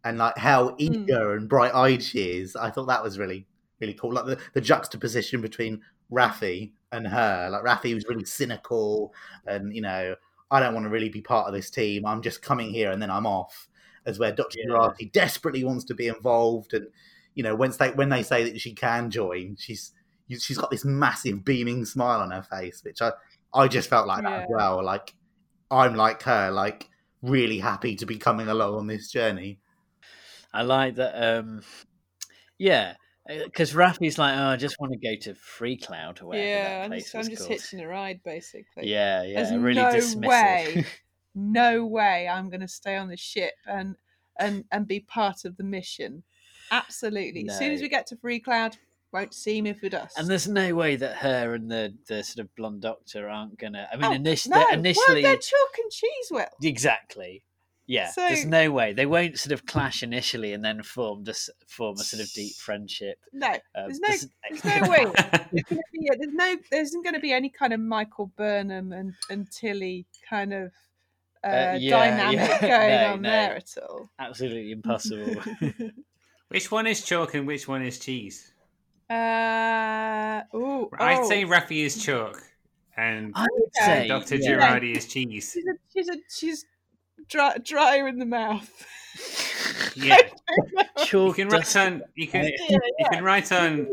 and like how eager and bright eyed she is. I thought that was really really cool. Like the, the juxtaposition between Raffi and her. Like Raffi was really cynical and you know I don't want to really be part of this team. I'm just coming here and then I'm off. As where Dr. Yeah. Jurati desperately wants to be involved and you know, once they when they say that she can join, she's she's got this massive beaming smile on her face, which I I just felt like that as well. Like I'm like her, like really happy to be coming along on this journey. I like that. Um, yeah, Uh, because Raffi's like, oh, I just want to go to Freecloud or whatever yeah, that I'm place just, I'm just hitching a ride, basically. Yeah, yeah, There's really no dismissive. way, no way I'm going to stay on the ship and and and be part of the mission. Absolutely. As soon as we get to Freecloud, won't see me for dust. And there's no way that her and the, the sort of blonde doctor aren't gonna. I mean, Oh, init- no, initially, well, they're chalk and cheese Well, exactly. Yeah, there's no way they won't sort of clash initially and then form just form a sort of deep friendship. No, Uh, there's no, there's no way. There's be- there's no, there isn't going to be any kind of Michael Burnham and, and Tilly kind of uh, Uh, yeah, dynamic yeah. going No, on no. there at all. Absolutely impossible. Which one is chalk and which one is cheese? Uh, ooh, I'd oh. say Raffi is chalk and I would say Dr. yeah. Jurati is cheese. She's a, she's a, she's dry, drier in the mouth. Yeah. You can write on you can Yeah, you can write on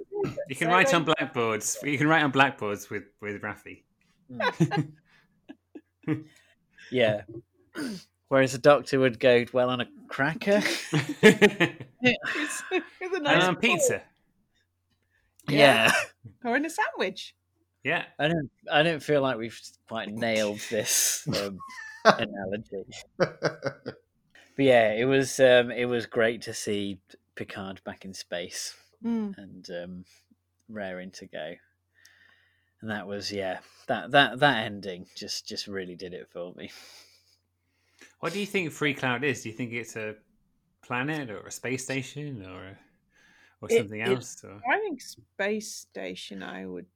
you can write on blackboards. You can write on blackboards with with Raffi. Yeah. Whereas a doctor would go well on a cracker. It's, with a and on ball. pizza. yeah. or in a sandwich. Yeah. I don't. I don't feel like we've quite nailed this um, analogy. But yeah, it was. Um, it was great to see Picard back in space Mm. and um, raring to go. And that was yeah. That that that ending just just really did it for me. What do you think Freecloud is? Do you think it's a planet or a space station or or something it- else? Or... I think space station. I would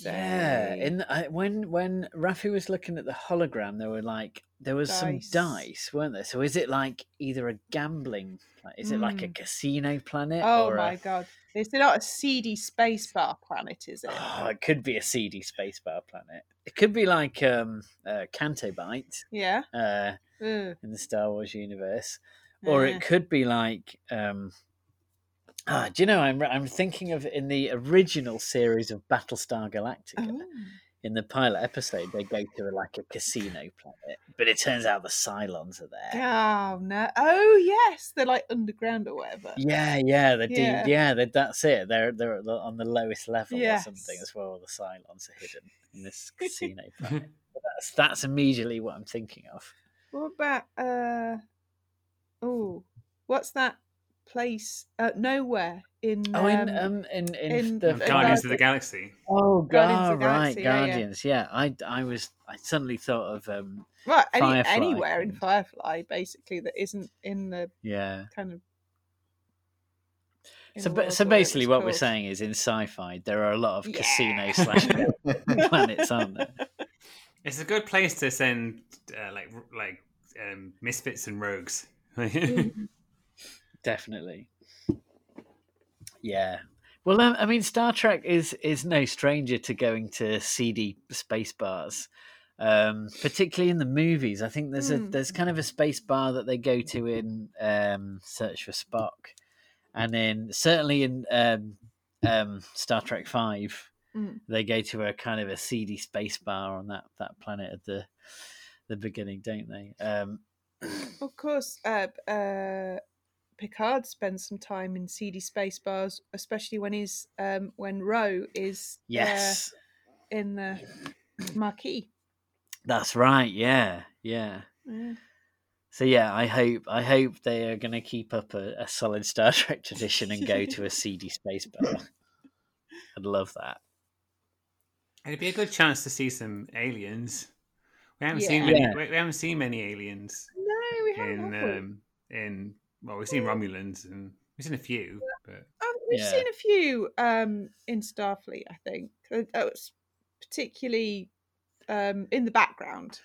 Yeah, in I, when when Raffi was looking at the hologram, there were like there was Dice. some dice, weren't there? So is it like either a gambling? Like, is it like a Mm. casino planet? Oh my a, god! It's not a seedy space bar planet, is it? Oh, it could be a seedy space bar planet. It could be like um, uh, Canto Bight Yeah. uh, in the Star Wars universe, or it could be like. Um, ah, do you know? I'm I'm thinking of in the original series of Battlestar Galactica. Oh. in the pilot episode, they go to like a casino planet, but it turns out the Cylons are there. Oh no! Oh yes, they're like underground or whatever. Yeah, yeah, the Yeah. yeah, yeah they, that's it. They're they're at the- on the lowest level or something. as well. the Cylons are hidden in this casino planet. But that's that's immediately what I'm thinking of. What about uh? Oh, what's that place? Uh, nowhere in. Oh, in um, um in in, in the the Guardians of the Galaxy. oh Guardians god, of the right, Galaxy, yeah, yeah. Guardians. Yeah, I I was I suddenly thought of um right, any, Firefly. anywhere in Firefly, basically that isn't in the yeah. kind of. So, world, so whatever basically, it's what we're saying is in sci-fi there are a lot of Yeah. casino slash planets, aren't there? It's a good place to send uh, like like um, misfits and rogues. Definitely. Yeah. Well, um, I mean, Star Trek is is no stranger to going to seedy space bars, um, particularly in the movies. I think there's a Mm. there's kind of a space bar that they go to in um, Search for Spock, and then certainly in um, um, Star Trek Five, Mm. they go to a kind of a seedy space bar on that that planet at the the beginning, don't they? Um, Of course, uh, uh, Picard spends some time in seedy space bars, especially when he's um, when Ro is uh, yes. in the Maquis. That's right. Yeah, yeah. Yeah. So yeah, I hope I hope they are going to keep up a, a solid Star Trek tradition and go to a seedy space bar. I'd love that. It'd be a good chance to see some aliens. We haven't Yeah. seen many. Yeah. We we haven't seen many aliens No, we haven't. in um, in well, we've seen Romulans and we've seen a few, but Um, we've Yeah. seen a few um, in Starfleet, I think. that was particularly um, in the background.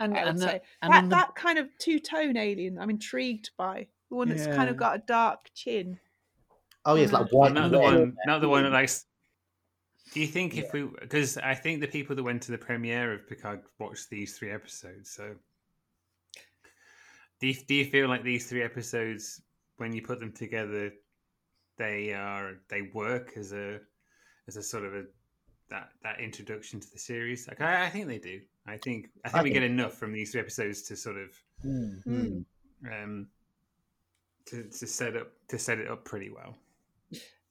And I would and, say the, and that, the, that kind of two tone alien, I'm intrigued by the one that's kind of got a dark chin. Oh yeah, it's like Uh, white. not the one. Not the one that likes. Do you think if we? Because I think the people that went to the premiere of Picard watched these three episodes. So, do you, do you feel like these three episodes, when you put them together, they are they work as a as a sort of a that that introduction to the series. Like I, I think they do. I think I think I we think- get enough from these three episodes to sort of Mm. um to, to set up to set it up pretty well.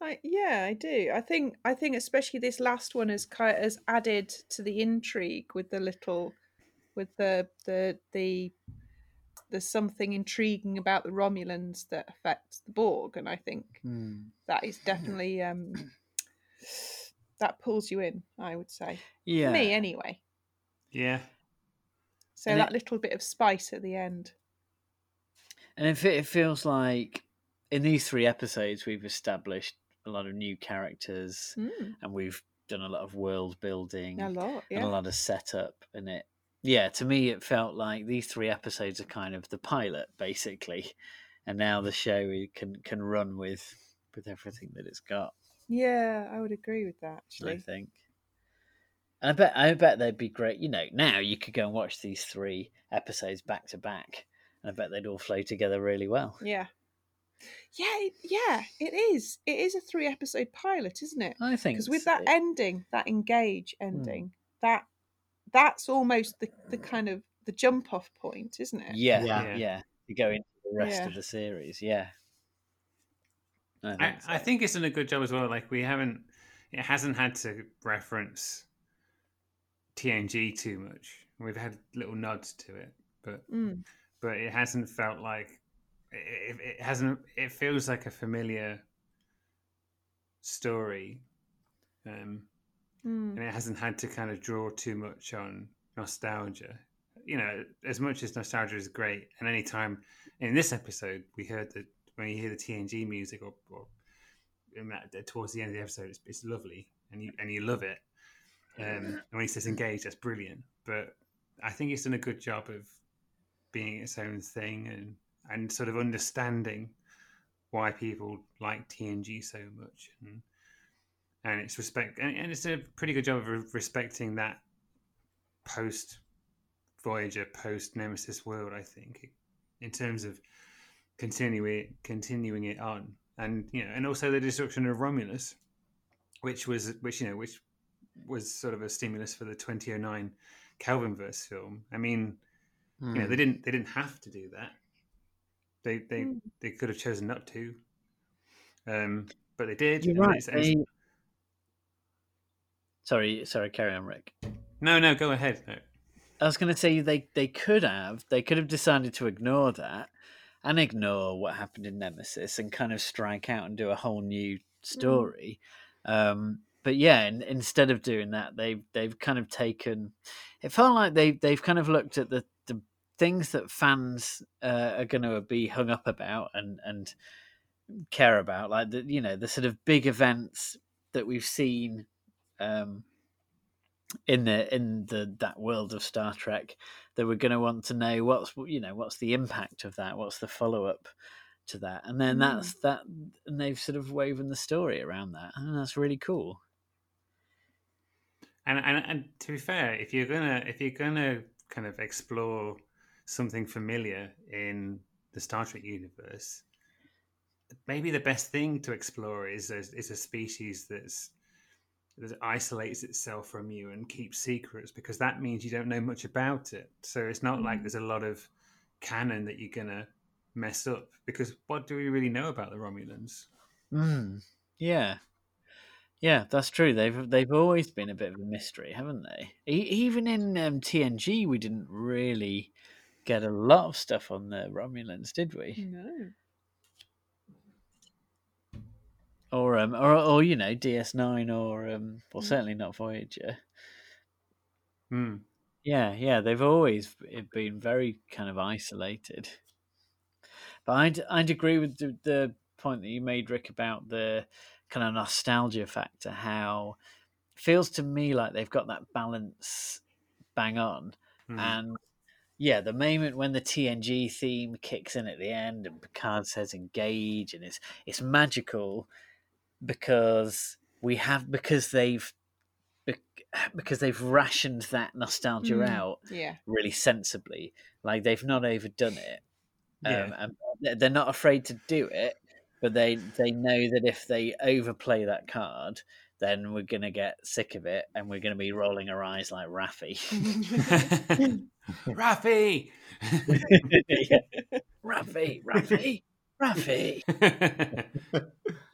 I, yeah, I do. I think I think especially this last one has kind has added to the intrigue with the little with the the the there's something intriguing about the Romulans that affects the Borg, and I think Hmm. that is definitely um that pulls you in. I would say, Yeah. Me anyway. Yeah. So And that it- little bit of spice at the end. And it, it feels like in these three episodes, we've established a lot of new characters Mm. and we've done a lot of world building A lot, and a lot of setup in it. Yeah, to me, it felt like these three episodes are kind of the pilot, basically, and now the show can can run with with everything that it's got. Yeah, I would agree with that. I think. And I bet I bet they'd be great. You know, now you could go and watch these three episodes back to back, and I bet they'd all flow together really well. yeah, yeah, it- yeah. It is. It is a three episode pilot, isn't it? I think because with that ending, that engage hmm. ending, that that's almost the the kind of the jump off point, isn't it? Yeah, Yeah. yeah, You go into the rest Yeah. of the series. Yeah. I I, think I think it's done a good job as well. Like we haven't, it hasn't had to reference TNG too much. We've had little nods to it, but Mm. but it hasn't felt like it, it hasn't. It feels like a familiar story, um, Mm. and it hasn't had to kind of draw too much on nostalgia. You know, as much as nostalgia is great, and any time in this episode we heard that when you hear the TNG music or, or in that, towards the end of the episode, it's, it's lovely and you and you love it. Um, and when he says engage, that's brilliant. But I think it's done a good job of being its own thing and and sort of understanding why people like TNG so much and and it's respect and, and it's a pretty good job of re- respecting that post Voyager, post Nemesis world. I think in terms of continuing continuing it on, and you know, and also the destruction of Romulus, which was which you know which was sort of a stimulus for the 2009 Kelvinverse film. I mean, you know, Hmm. they didn't they didn't have to do that. They they Mm. they could have chosen not to, um, but they did. You're and right. it's- it's- they- Sorry, sorry, carry on, Rick. No, no, go ahead. No. I was going to say they they could have they could have decided to ignore that and ignore what happened in Nemesis and kind of strike out and do a whole new story. Um, but yeah, in, instead of doing that, they they've kind of taken. It felt like they they've kind of looked at the the things that fans uh, are going to be hung up about and and care about, like the you know the sort of big events that we've seen. Um, in the in the that world of Star Trek that we're going to want to know what's you know what's the impact of that what's the follow up to that. And then Mm. that's that and they've sort of woven the story around that. And that's really cool. And, and and to be fair, if you're gonna if you're gonna kind of explore something familiar in the Star Trek universe, maybe the best thing to explore is a, is a species that's that isolates itself from you and keeps secrets because that means you don't know much about it. So it's not like Mm. there's a lot of canon that you're gonna mess up because what do we really know about the Romulans? mm, yeah yeah that's true they've they've always been a bit of a mystery haven't they e- even in um, TNG we didn't really get a lot of stuff on the Romulans did we No. Or um or, or you know DS9 or um well Mm. certainly not Voyager Hmm. Yeah, yeah, they've always been very kind of isolated. But I'd I'd agree with the, the point that you made, Rick, about the kind of nostalgia factor. How feels to me like they've got that balance bang on, Hmm. and yeah, the moment when the TNG theme kicks in at the end and Picard says engage, and it's it's magical because we have because they've because they've rationed that nostalgia Mm, out Yeah. really sensibly. Like they've not overdone it, um, Yeah. and they're- not afraid to do it. But they they know that if they overplay that card, then we're gonna get sick of it and we're gonna be rolling our eyes like Raffi. Raffi! Yeah. Raffi, Raffi, Raffi.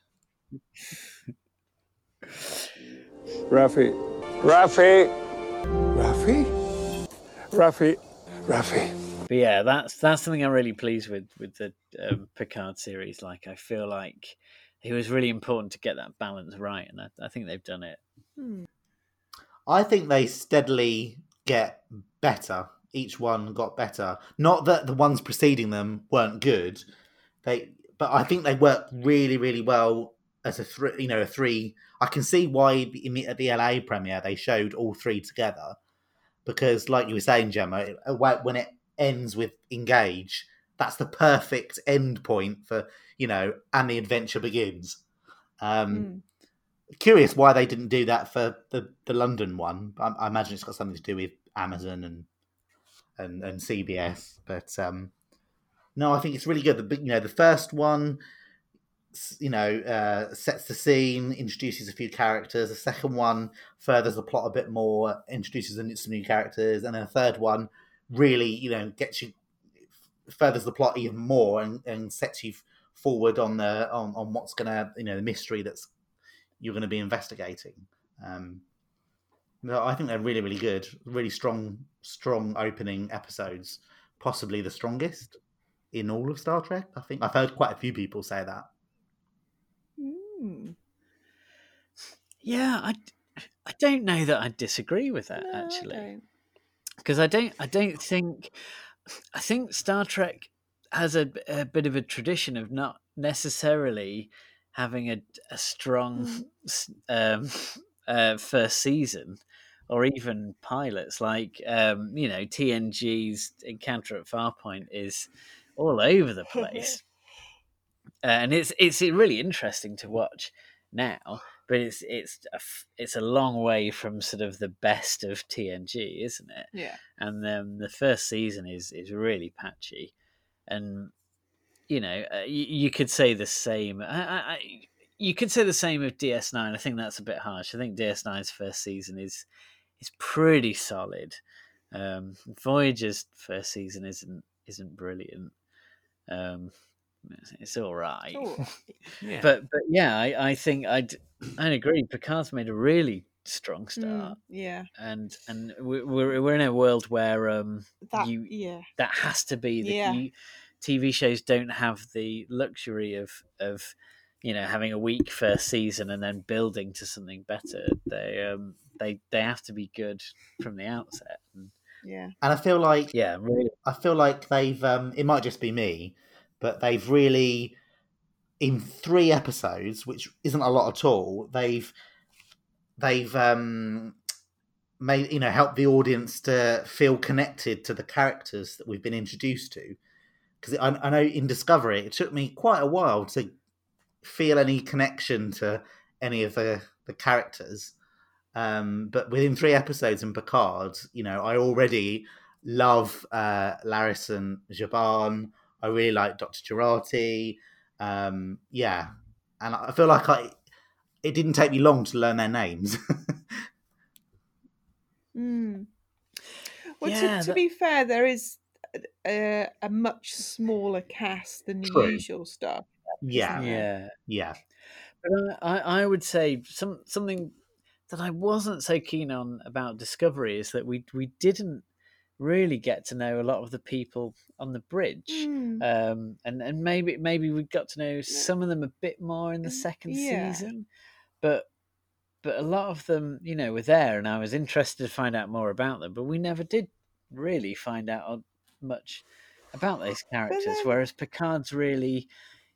Raffi. Raffi. Raffi. Raffi. Raffi. But yeah, that's that's something I'm really pleased with with the um, Picard series. Like, I feel like it was really important to get that balance right, and I, I think they've done it. Hmm. I think they steadily get better. Each one got better. Not that the ones preceding them weren't good. They, but I think they work really, really well as a three. You know, a three. I can see why at the LA premiere they showed all three together because, like you were saying, Gemma, uh, when it ends with engage, that's the perfect end point for you know, and the adventure begins. Um, Curious why they didn't do that for the, the London one. I, I imagine it's got something to do with Amazon and and, and CBS. But um, no, I think it's really good. The you know the first one, you know, uh, sets the scene, introduces a few characters. The second one furthers the plot a bit more, introduces some new characters, and then the third one really, you know, gets you furthers the plot even more and, and sets you forward on the on, on what's gonna you know the mystery that's you're to be investigating. Um, no, I think they're really, really good. Really strong, strong opening episodes. Possibly the strongest in all of Star Trek. I think I've heard quite a few people say that. Hmm. Yeah, I, I don't know that I disagree with that No, I actually, because I don't I don't think I think Star Trek has a, a bit of a tradition of not necessarily having a, a strong um, uh, first season or even pilots. Like um, you know TNG's Encounter at Farpoint is all over the place Uh, and it's it's really interesting to watch now. But it's it's a, it's a long way from sort of the best of TNG, isn't it? Yeah. And then the first season is is really patchy, and you know uh, you, you could say the same. I, I, I, you could say the same of DS9. I think that's a bit harsh. I think DS9's first season is is pretty solid. Um, Voyager's first season isn't isn't brilliant. Um, it's- it's all right. Yeah. But but yeah, I, I think I'd I'd agree. Picard's made a really strong start, mm, yeah. and and we- we're we're in a world where um That. you yeah. that has to be the Yeah. you, TV shows don't have the luxury of of you know having a weak first season and then building to something better. They um they they have to be good from the outset. And, Yeah. And I feel like yeah, really. I feel like they've um it might just be me, but they've really in three episodes, which isn't a lot at all, they've they've um made you know helped the audience to feel connected to the characters that we've been introduced to. Because I, I know in Discovery, it took me quite a while to feel any connection to any of the the characters. Um, but within three episodes in Picard, you know, I already love uh, and Zhaban. I really like Dr. Jurati. Um, yeah, and I feel like I it didn't take me long to learn their names. Mm. Well, Yeah, to, to that- be fair, there is a, a much smaller cast than the True. usual stuff. yeah, Yeah. yeah, But I, I I would say some something that I wasn't so keen on about Discovery is that we we didn't really get to know a lot of the people on the bridge, Mm. um, and and maybe maybe we got to know some of them a bit more in the second yeah. season, but but a lot of them, you know, were there, and I was interested to find out more about them, but we never did really find out much about those characters. then- Whereas Picard's really,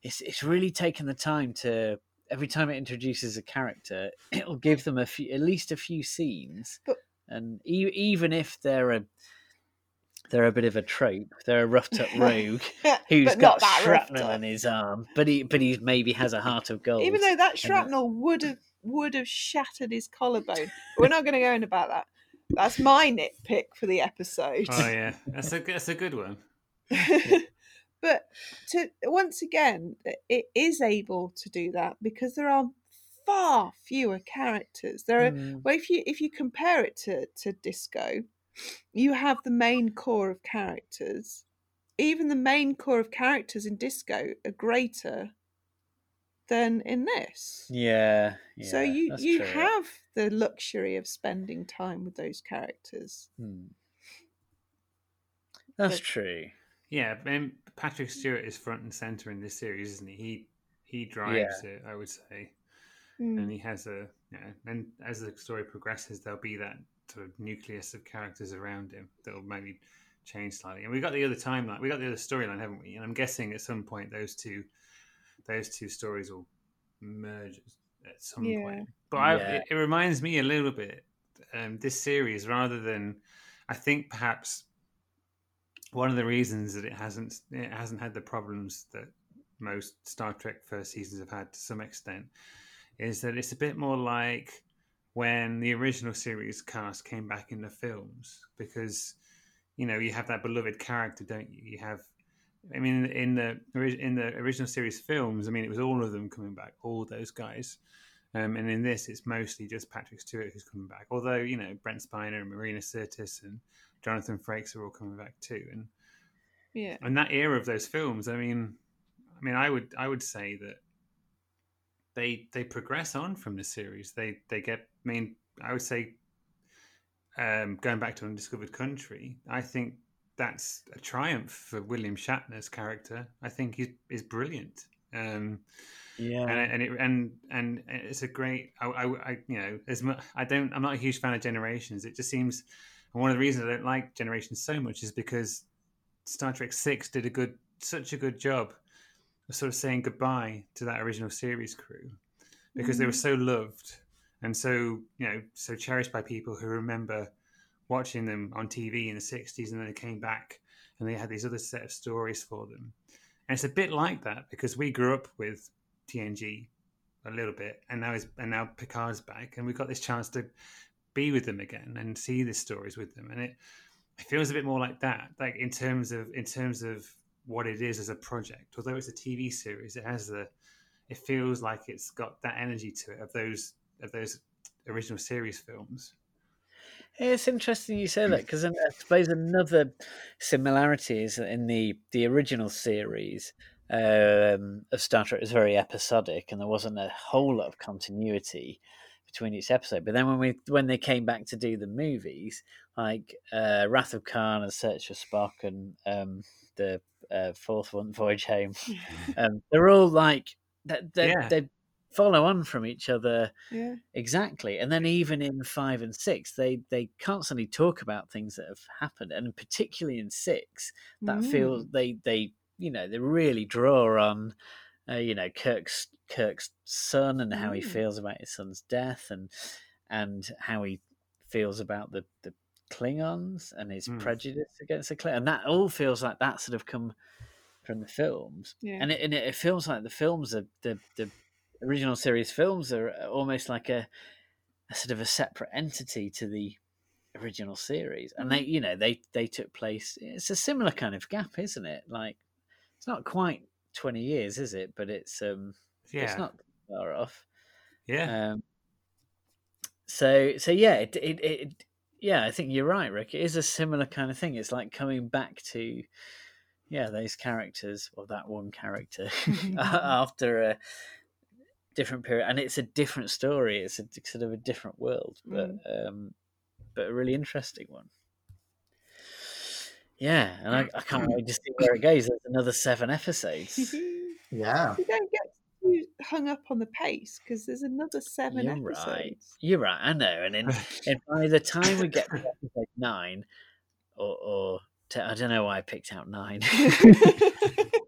it's it's really taken the time to every time it introduces a character, it'll give them a few, at least a few scenes, But- and e- even if they're a they're a bit of a trope, they're a roughed up rogue who's got not that roughed shrapnel in his arm, but he but he maybe has a heart of gold. Even though that and- shrapnel would have would have shattered his collarbone. We're not going to go in about that. That's my nitpick for the episode. Oh yeah, that's a that's a good one. but to once again, it is able to do that because there are far fewer characters. There are Mm. well, if you if you compare it to to Disco, you have the main core of characters. Even the main core of characters in Disco are greater than in this. Yeah. so you you true. have the luxury of spending time with those characters. Hmm. That's But- true. Yeah, and Patrick Stewart is front and center in this series, isn't he? He he drives it, I would say, Mm. and he has a yeah. And as the story progresses, there'll be that sort of nucleus of characters around him that'll maybe change slightly. And we got the other timeline, we got the other storyline, haven't we? And I'm guessing at some point those two those two stories will merge at some Yeah. point. But I, it, it reminds me a little bit um, this series rather than I think perhaps one of the reasons that it hasn't it hasn't had the problems that most Star Trek first seasons have had to some extent is that it's a bit more like when the original series cast came back in the films because you know you have that beloved character don't you? You have I mean in the in the original series films I mean it was all of them coming back all those guys. Um, and in this it's mostly just Patrick Stewart who's coming back although you know Brent Spiner and Marina Sirtis and Jonathan Frakes are all coming back too. And Yeah. and that era of those films i mean i mean i would i would say that they they progress on from the series. They they get i mean i would say um going back to undiscovered country i think that's a triumph for william shatner's character i think he's is brilliant um Yeah. and and it, and and it's a great. I, I, I you know as much I don't I'm not a huge fan of Generations. It just seems and one of the reasons I don't like Generations so much is because Star Trek Six did a good such a good job of sort of saying goodbye to that original series crew because they were so loved and so you know so cherished by people who remember watching them on TV in the 60s and then they came back and they had these other set of stories for them. And it's a bit like that because we grew up with TNG a little bit and now is and now Picard's back and we've got this chance to be with them again and see the stories with them and it it feels a bit more like that like in terms of in terms of what it is as a project although it's a TV series it has the it feels like it's got that energy to it of those of those original series films It's interesting you say that because I suppose another similarity is that in the the original series um, of Star Trek was very episodic, and there wasn't a whole lot of continuity between each episode. But then when we when they came back to do the movies, like uh, Wrath of Khan and Search for Spock, and um, the uh, fourth one, Voyage Home, um, they're all like they're, they, Yeah. they follow on from each other Yeah. Exactly, and then even in five and six, they they constantly talk about things that have happened, and particularly in six, that feels they they you know they really draw on, uh, you know Kirk's Kirk's son and how he Mm. feels about his son's death, and and how he feels about the the Klingons and his Mm. prejudice against the Klingons, and that all feels like that sort of come from the films, Yeah. and it and it, it feels like the films are the the original series films are almost like a, a sort of a separate entity to the original series. And they you know they they took place it's a similar kind of gap isn't it? Like it's not quite 20 years is it? But it's um yeah. it's not far off. Yeah. Um so so yeah it, it it yeah i think you're right rick. It is a similar kind of thing. It's like coming back to yeah those characters or that one character after a different period and it's a different story it's a sort of a different world but um but a really interesting one yeah and I, I can't wait to see where it goes there's another seven episodes Yeah. You don't get too hung up on the pace because there's another seven You're episodes. right. You're right. I know. And, in, and by the time we get to episode nine, or, or te- I don't know why I picked out nine,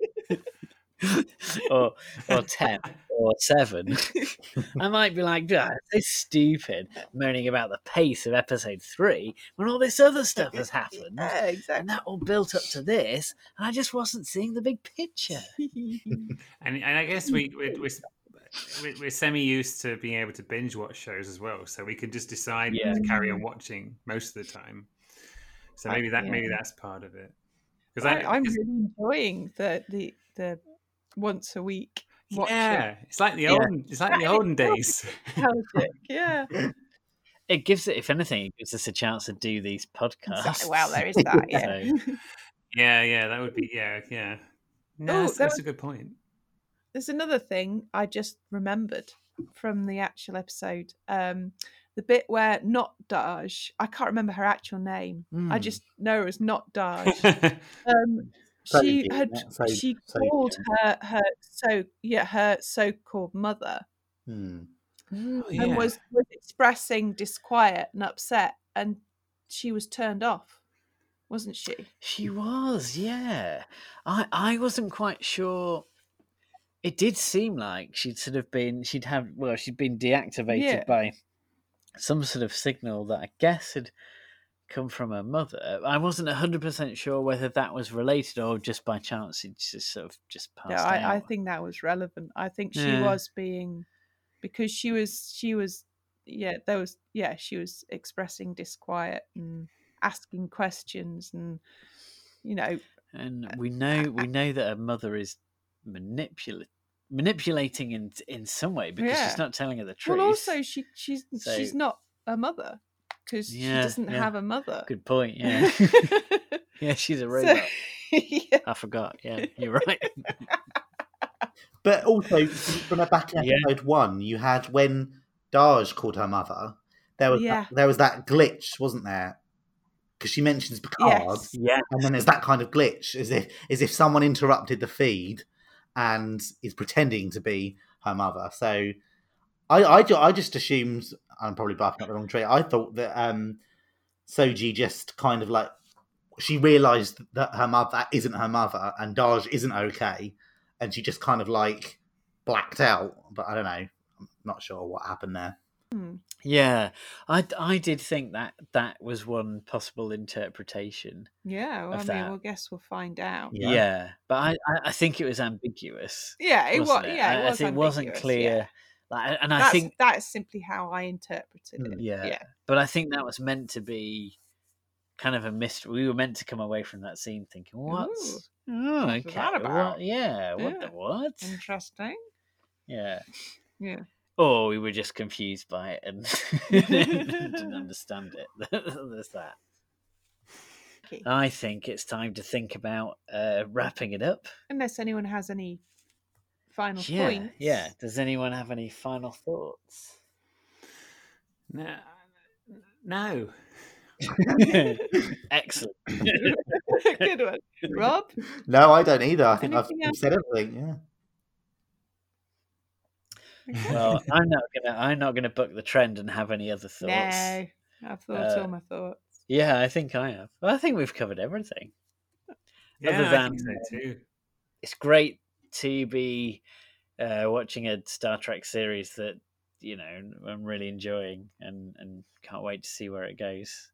or or ten, or seven, I might be like, "Ah, this stupid," moaning about the pace of episode three when all this other stuff has happened, Yeah, and that all built up to this, and I just wasn't seeing the big picture. and and I guess we we we're, we're, we're semi used to being able to binge watch shows as well, so we can just decide Yeah. to carry on watching most of the time. So maybe that yeah. maybe that's part of it. Because I, I, I'm 'cause- really enjoying the the the once a week watch Yeah, it. it's like the Yeah. olden. It's like the olden days. Nostalgic, yeah. It gives it, if anything, it gives us a chance to do these podcasts. Exactly. Well, there is that, yeah. So, Yeah, yeah, that would be yeah, yeah. No, Oh, that's, that's was- a good point. There's another thing I just remembered from the actual episode. Um, the bit where not Dahj, I can't remember her actual name. I Hmm. just know her as not Dahj. um, she had So- she Soji, called her her so yeah her so-called mother Hmm. Oh, and was was expressing disquiet and upset, and she was turned off, wasn't she? She was, yeah. I I wasn't quite sure. It did seem like she'd sort of been she'd have well she'd been deactivated Yeah. by some sort of signal that I guess had come from her mother. I wasn't hundred percent sure whether that was related or just by chance it just sort of just passed Yeah, I, I think that was relevant. I think she Yeah. was being because she was she was yeah there was yeah she was expressing disquiet and asking questions and you know And uh, we know we know that her mother is manipula- manipulating in in some way because Yeah. she's not telling her the truth. well also she she's So- she's not a mother because she doesn't yeah. have a mother. Good point. Yeah, yeah, she's a So- robot. yeah. I forgot. Yeah, you're right. But also, from a back in Yeah. episode one, you had when Dahj called her mother. There was Yeah. that, there was that glitch, wasn't there? Because she mentions Picard, Yes. yeah, and then there's that kind of glitch, as if as if someone interrupted the feed and is pretending to be her mother. So, I I, I just assumed I'm probably barking up the wrong tree. I thought that um, Soji just kind of like she realised that her mother isn't her mother and Dahj isn't okay, and she just kind of like blacked out. But I don't know. I'm not sure what happened there. yeah. I I did think that that was one possible interpretation. Yeah, well, I Of mean, that. we'll guess we'll find out. Yeah. Yeah, but I, I I think it was ambiguous. Yeah, it was. wasn't Yeah, it I was. think it wasn't clear. yeah. Like, and I think that's simply how I interpreted Mm, it. Yeah. yeah. But I think that was meant to be kind of a mystery. We were meant to come away from that scene thinking, "What's oh, what's okay, that what- about?" yeah, what the what? Interesting. Yeah." Yeah. Or we were just confused by it and didn't understand it. There's that. Okay. I think it's time to think about uh, wrapping it up. Unless anyone has any final Yeah, points. yeah. Does anyone have any final thoughts? No, no. Excellent. Good one. Rob? No, I don't either. I think I've else? said everything. Yeah. Well, I'm not gonna. I'm not gonna buck the trend and have any other thoughts. No. I've thought Uh, all my thoughts. Yeah, I think I have. Well, I think we've covered everything. Yeah, Other I than think so too. it's great to be uh, watching a Star Trek series that you know I'm really enjoying and and can't wait to see where it goes.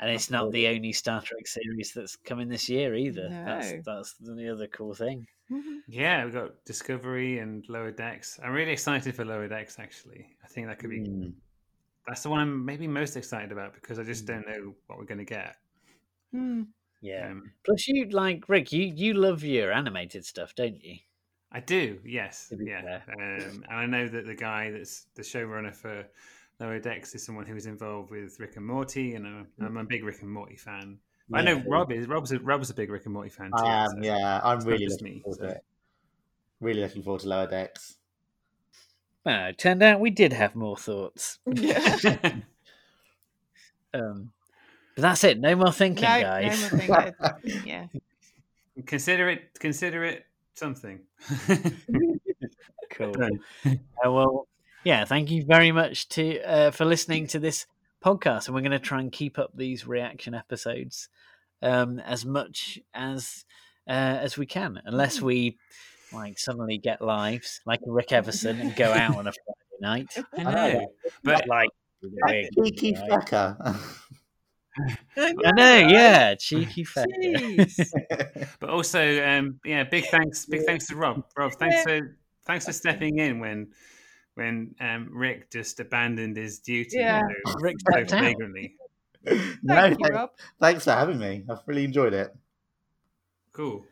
And it's not the only Star Trek series that's coming this year either. That's No. that's the other cool thing. Yeah, we've got Discovery and Lower Decks. I'm really excited for Lower Decks. Actually, I think that could be. Mm. That's the one I'm maybe most excited about because I just don't know what we're going to get. Hmm. Yeah. Um, Plus, you like Rick. You you love your animated stuff, don't you? I do, yes, yeah. Um, and I know that the guy that's the showrunner for Lower Decks is someone who was involved with Rick and Morty, and I'm, I'm a big Rick and Morty fan. I know Yeah. Rob is. Rob's a, Rob's a big Rick and Morty fan too. I am. so yeah, I'm really looking me, forward so. to it. Really looking forward to Lower Decks. Well, it turned out we did have more thoughts. Yeah. Um, but that's it. No more thinking, no, guys. no more thinking. yeah. consider it. Consider it something. cool. Uh, well, yeah. Thank you very much to uh, for listening to this podcast, and we're going to try and keep up these reaction episodes um, as much as uh, as we can, unless we like suddenly get lives like Rick Everson and go out on a Friday night. I know, but like Cheeky right? Fecker. I know, yeah, cheeky fecker. Jeez. but also, um, yeah, big thanks, big thanks to Rob. Rob, thanks for thanks for stepping in when when um, Rick just abandoned his duty. Yeah. You know, Rick so stepped flagrantly. no, Thank you, thanks, Rob. thanks for having me. I've really enjoyed it. Cool.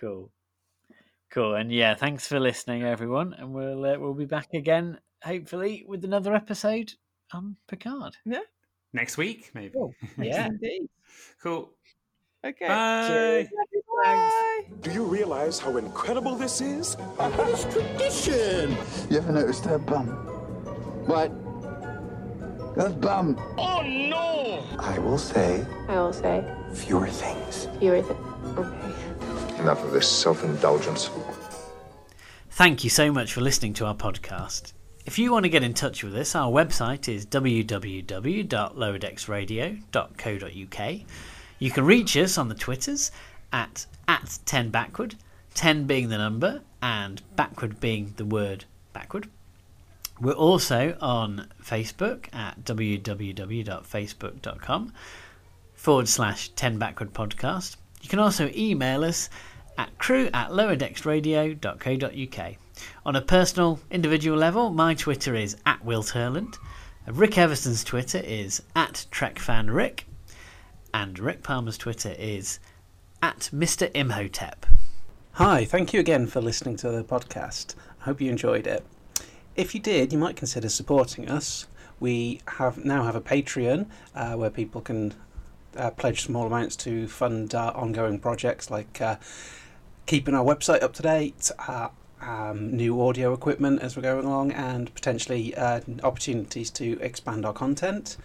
Cool. Cool. And yeah, thanks for listening, everyone. And we'll uh, we'll be back again, hopefully, with another episode on Picard. Yeah. Next week, maybe. Oh, yeah. Indeed. Cool. Okay. Bye. Cheers, everybody. Do you realize how incredible this is? It's tradition. You ever noticed her bum? What? Her bum. Oh no! I will say I will say, fewer things. fewer things. Okay. Enough of this self indulgence. Thank you so much for listening to our podcast. If you want to get in touch with us, our website is www.lowerdecksradio.co.uk. You can reach us on the Twitters at at 10 backward, 10 being the number and backward being the word backward. We're also on Facebook at www.facebook.com forward slash 10 backward podcast. You can also email us at crew at lowerdecksradio.co.uk. On a personal, individual level, my Twitter is at Will Turland. Rick Everson's Twitter is at TrekFanRick. And Rick Palmer's Twitter is at Mr. Imhotep. Hi, thank you again for listening to the podcast. I hope you enjoyed it. If you did, you might consider supporting us. We have now have a Patreon uh, where people can uh, pledge small amounts to fund our ongoing projects like uh, keeping our website up to date, uh, um, new audio equipment as we're going along, and potentially uh, opportunities to expand our content.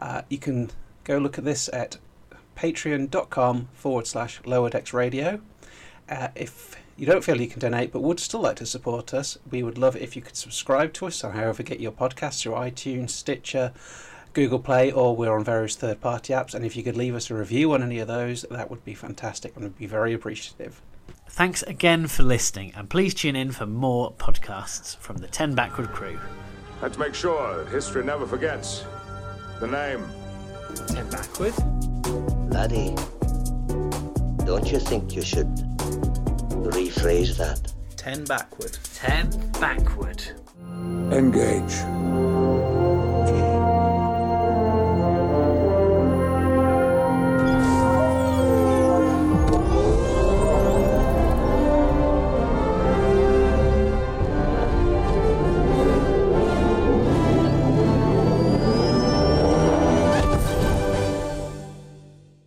Uh, you can go look at this at patreon.com forward slash lower decks radio. Uh, if you don't feel you can donate but would still like to support us, we would love it if you could subscribe to us on however get your podcast through iTunes, Stitcher, Google Play, or we're on various third party apps. And if you could leave us a review on any of those, that would be fantastic and we'd be very appreciative. Thanks again for listening, and please tune in for more podcasts from the 10 Backward crew. Let's make sure history never forgets the name. 10 backward? Laddie, don't you think you should rephrase that? 10 backward. 10 backward. Engage.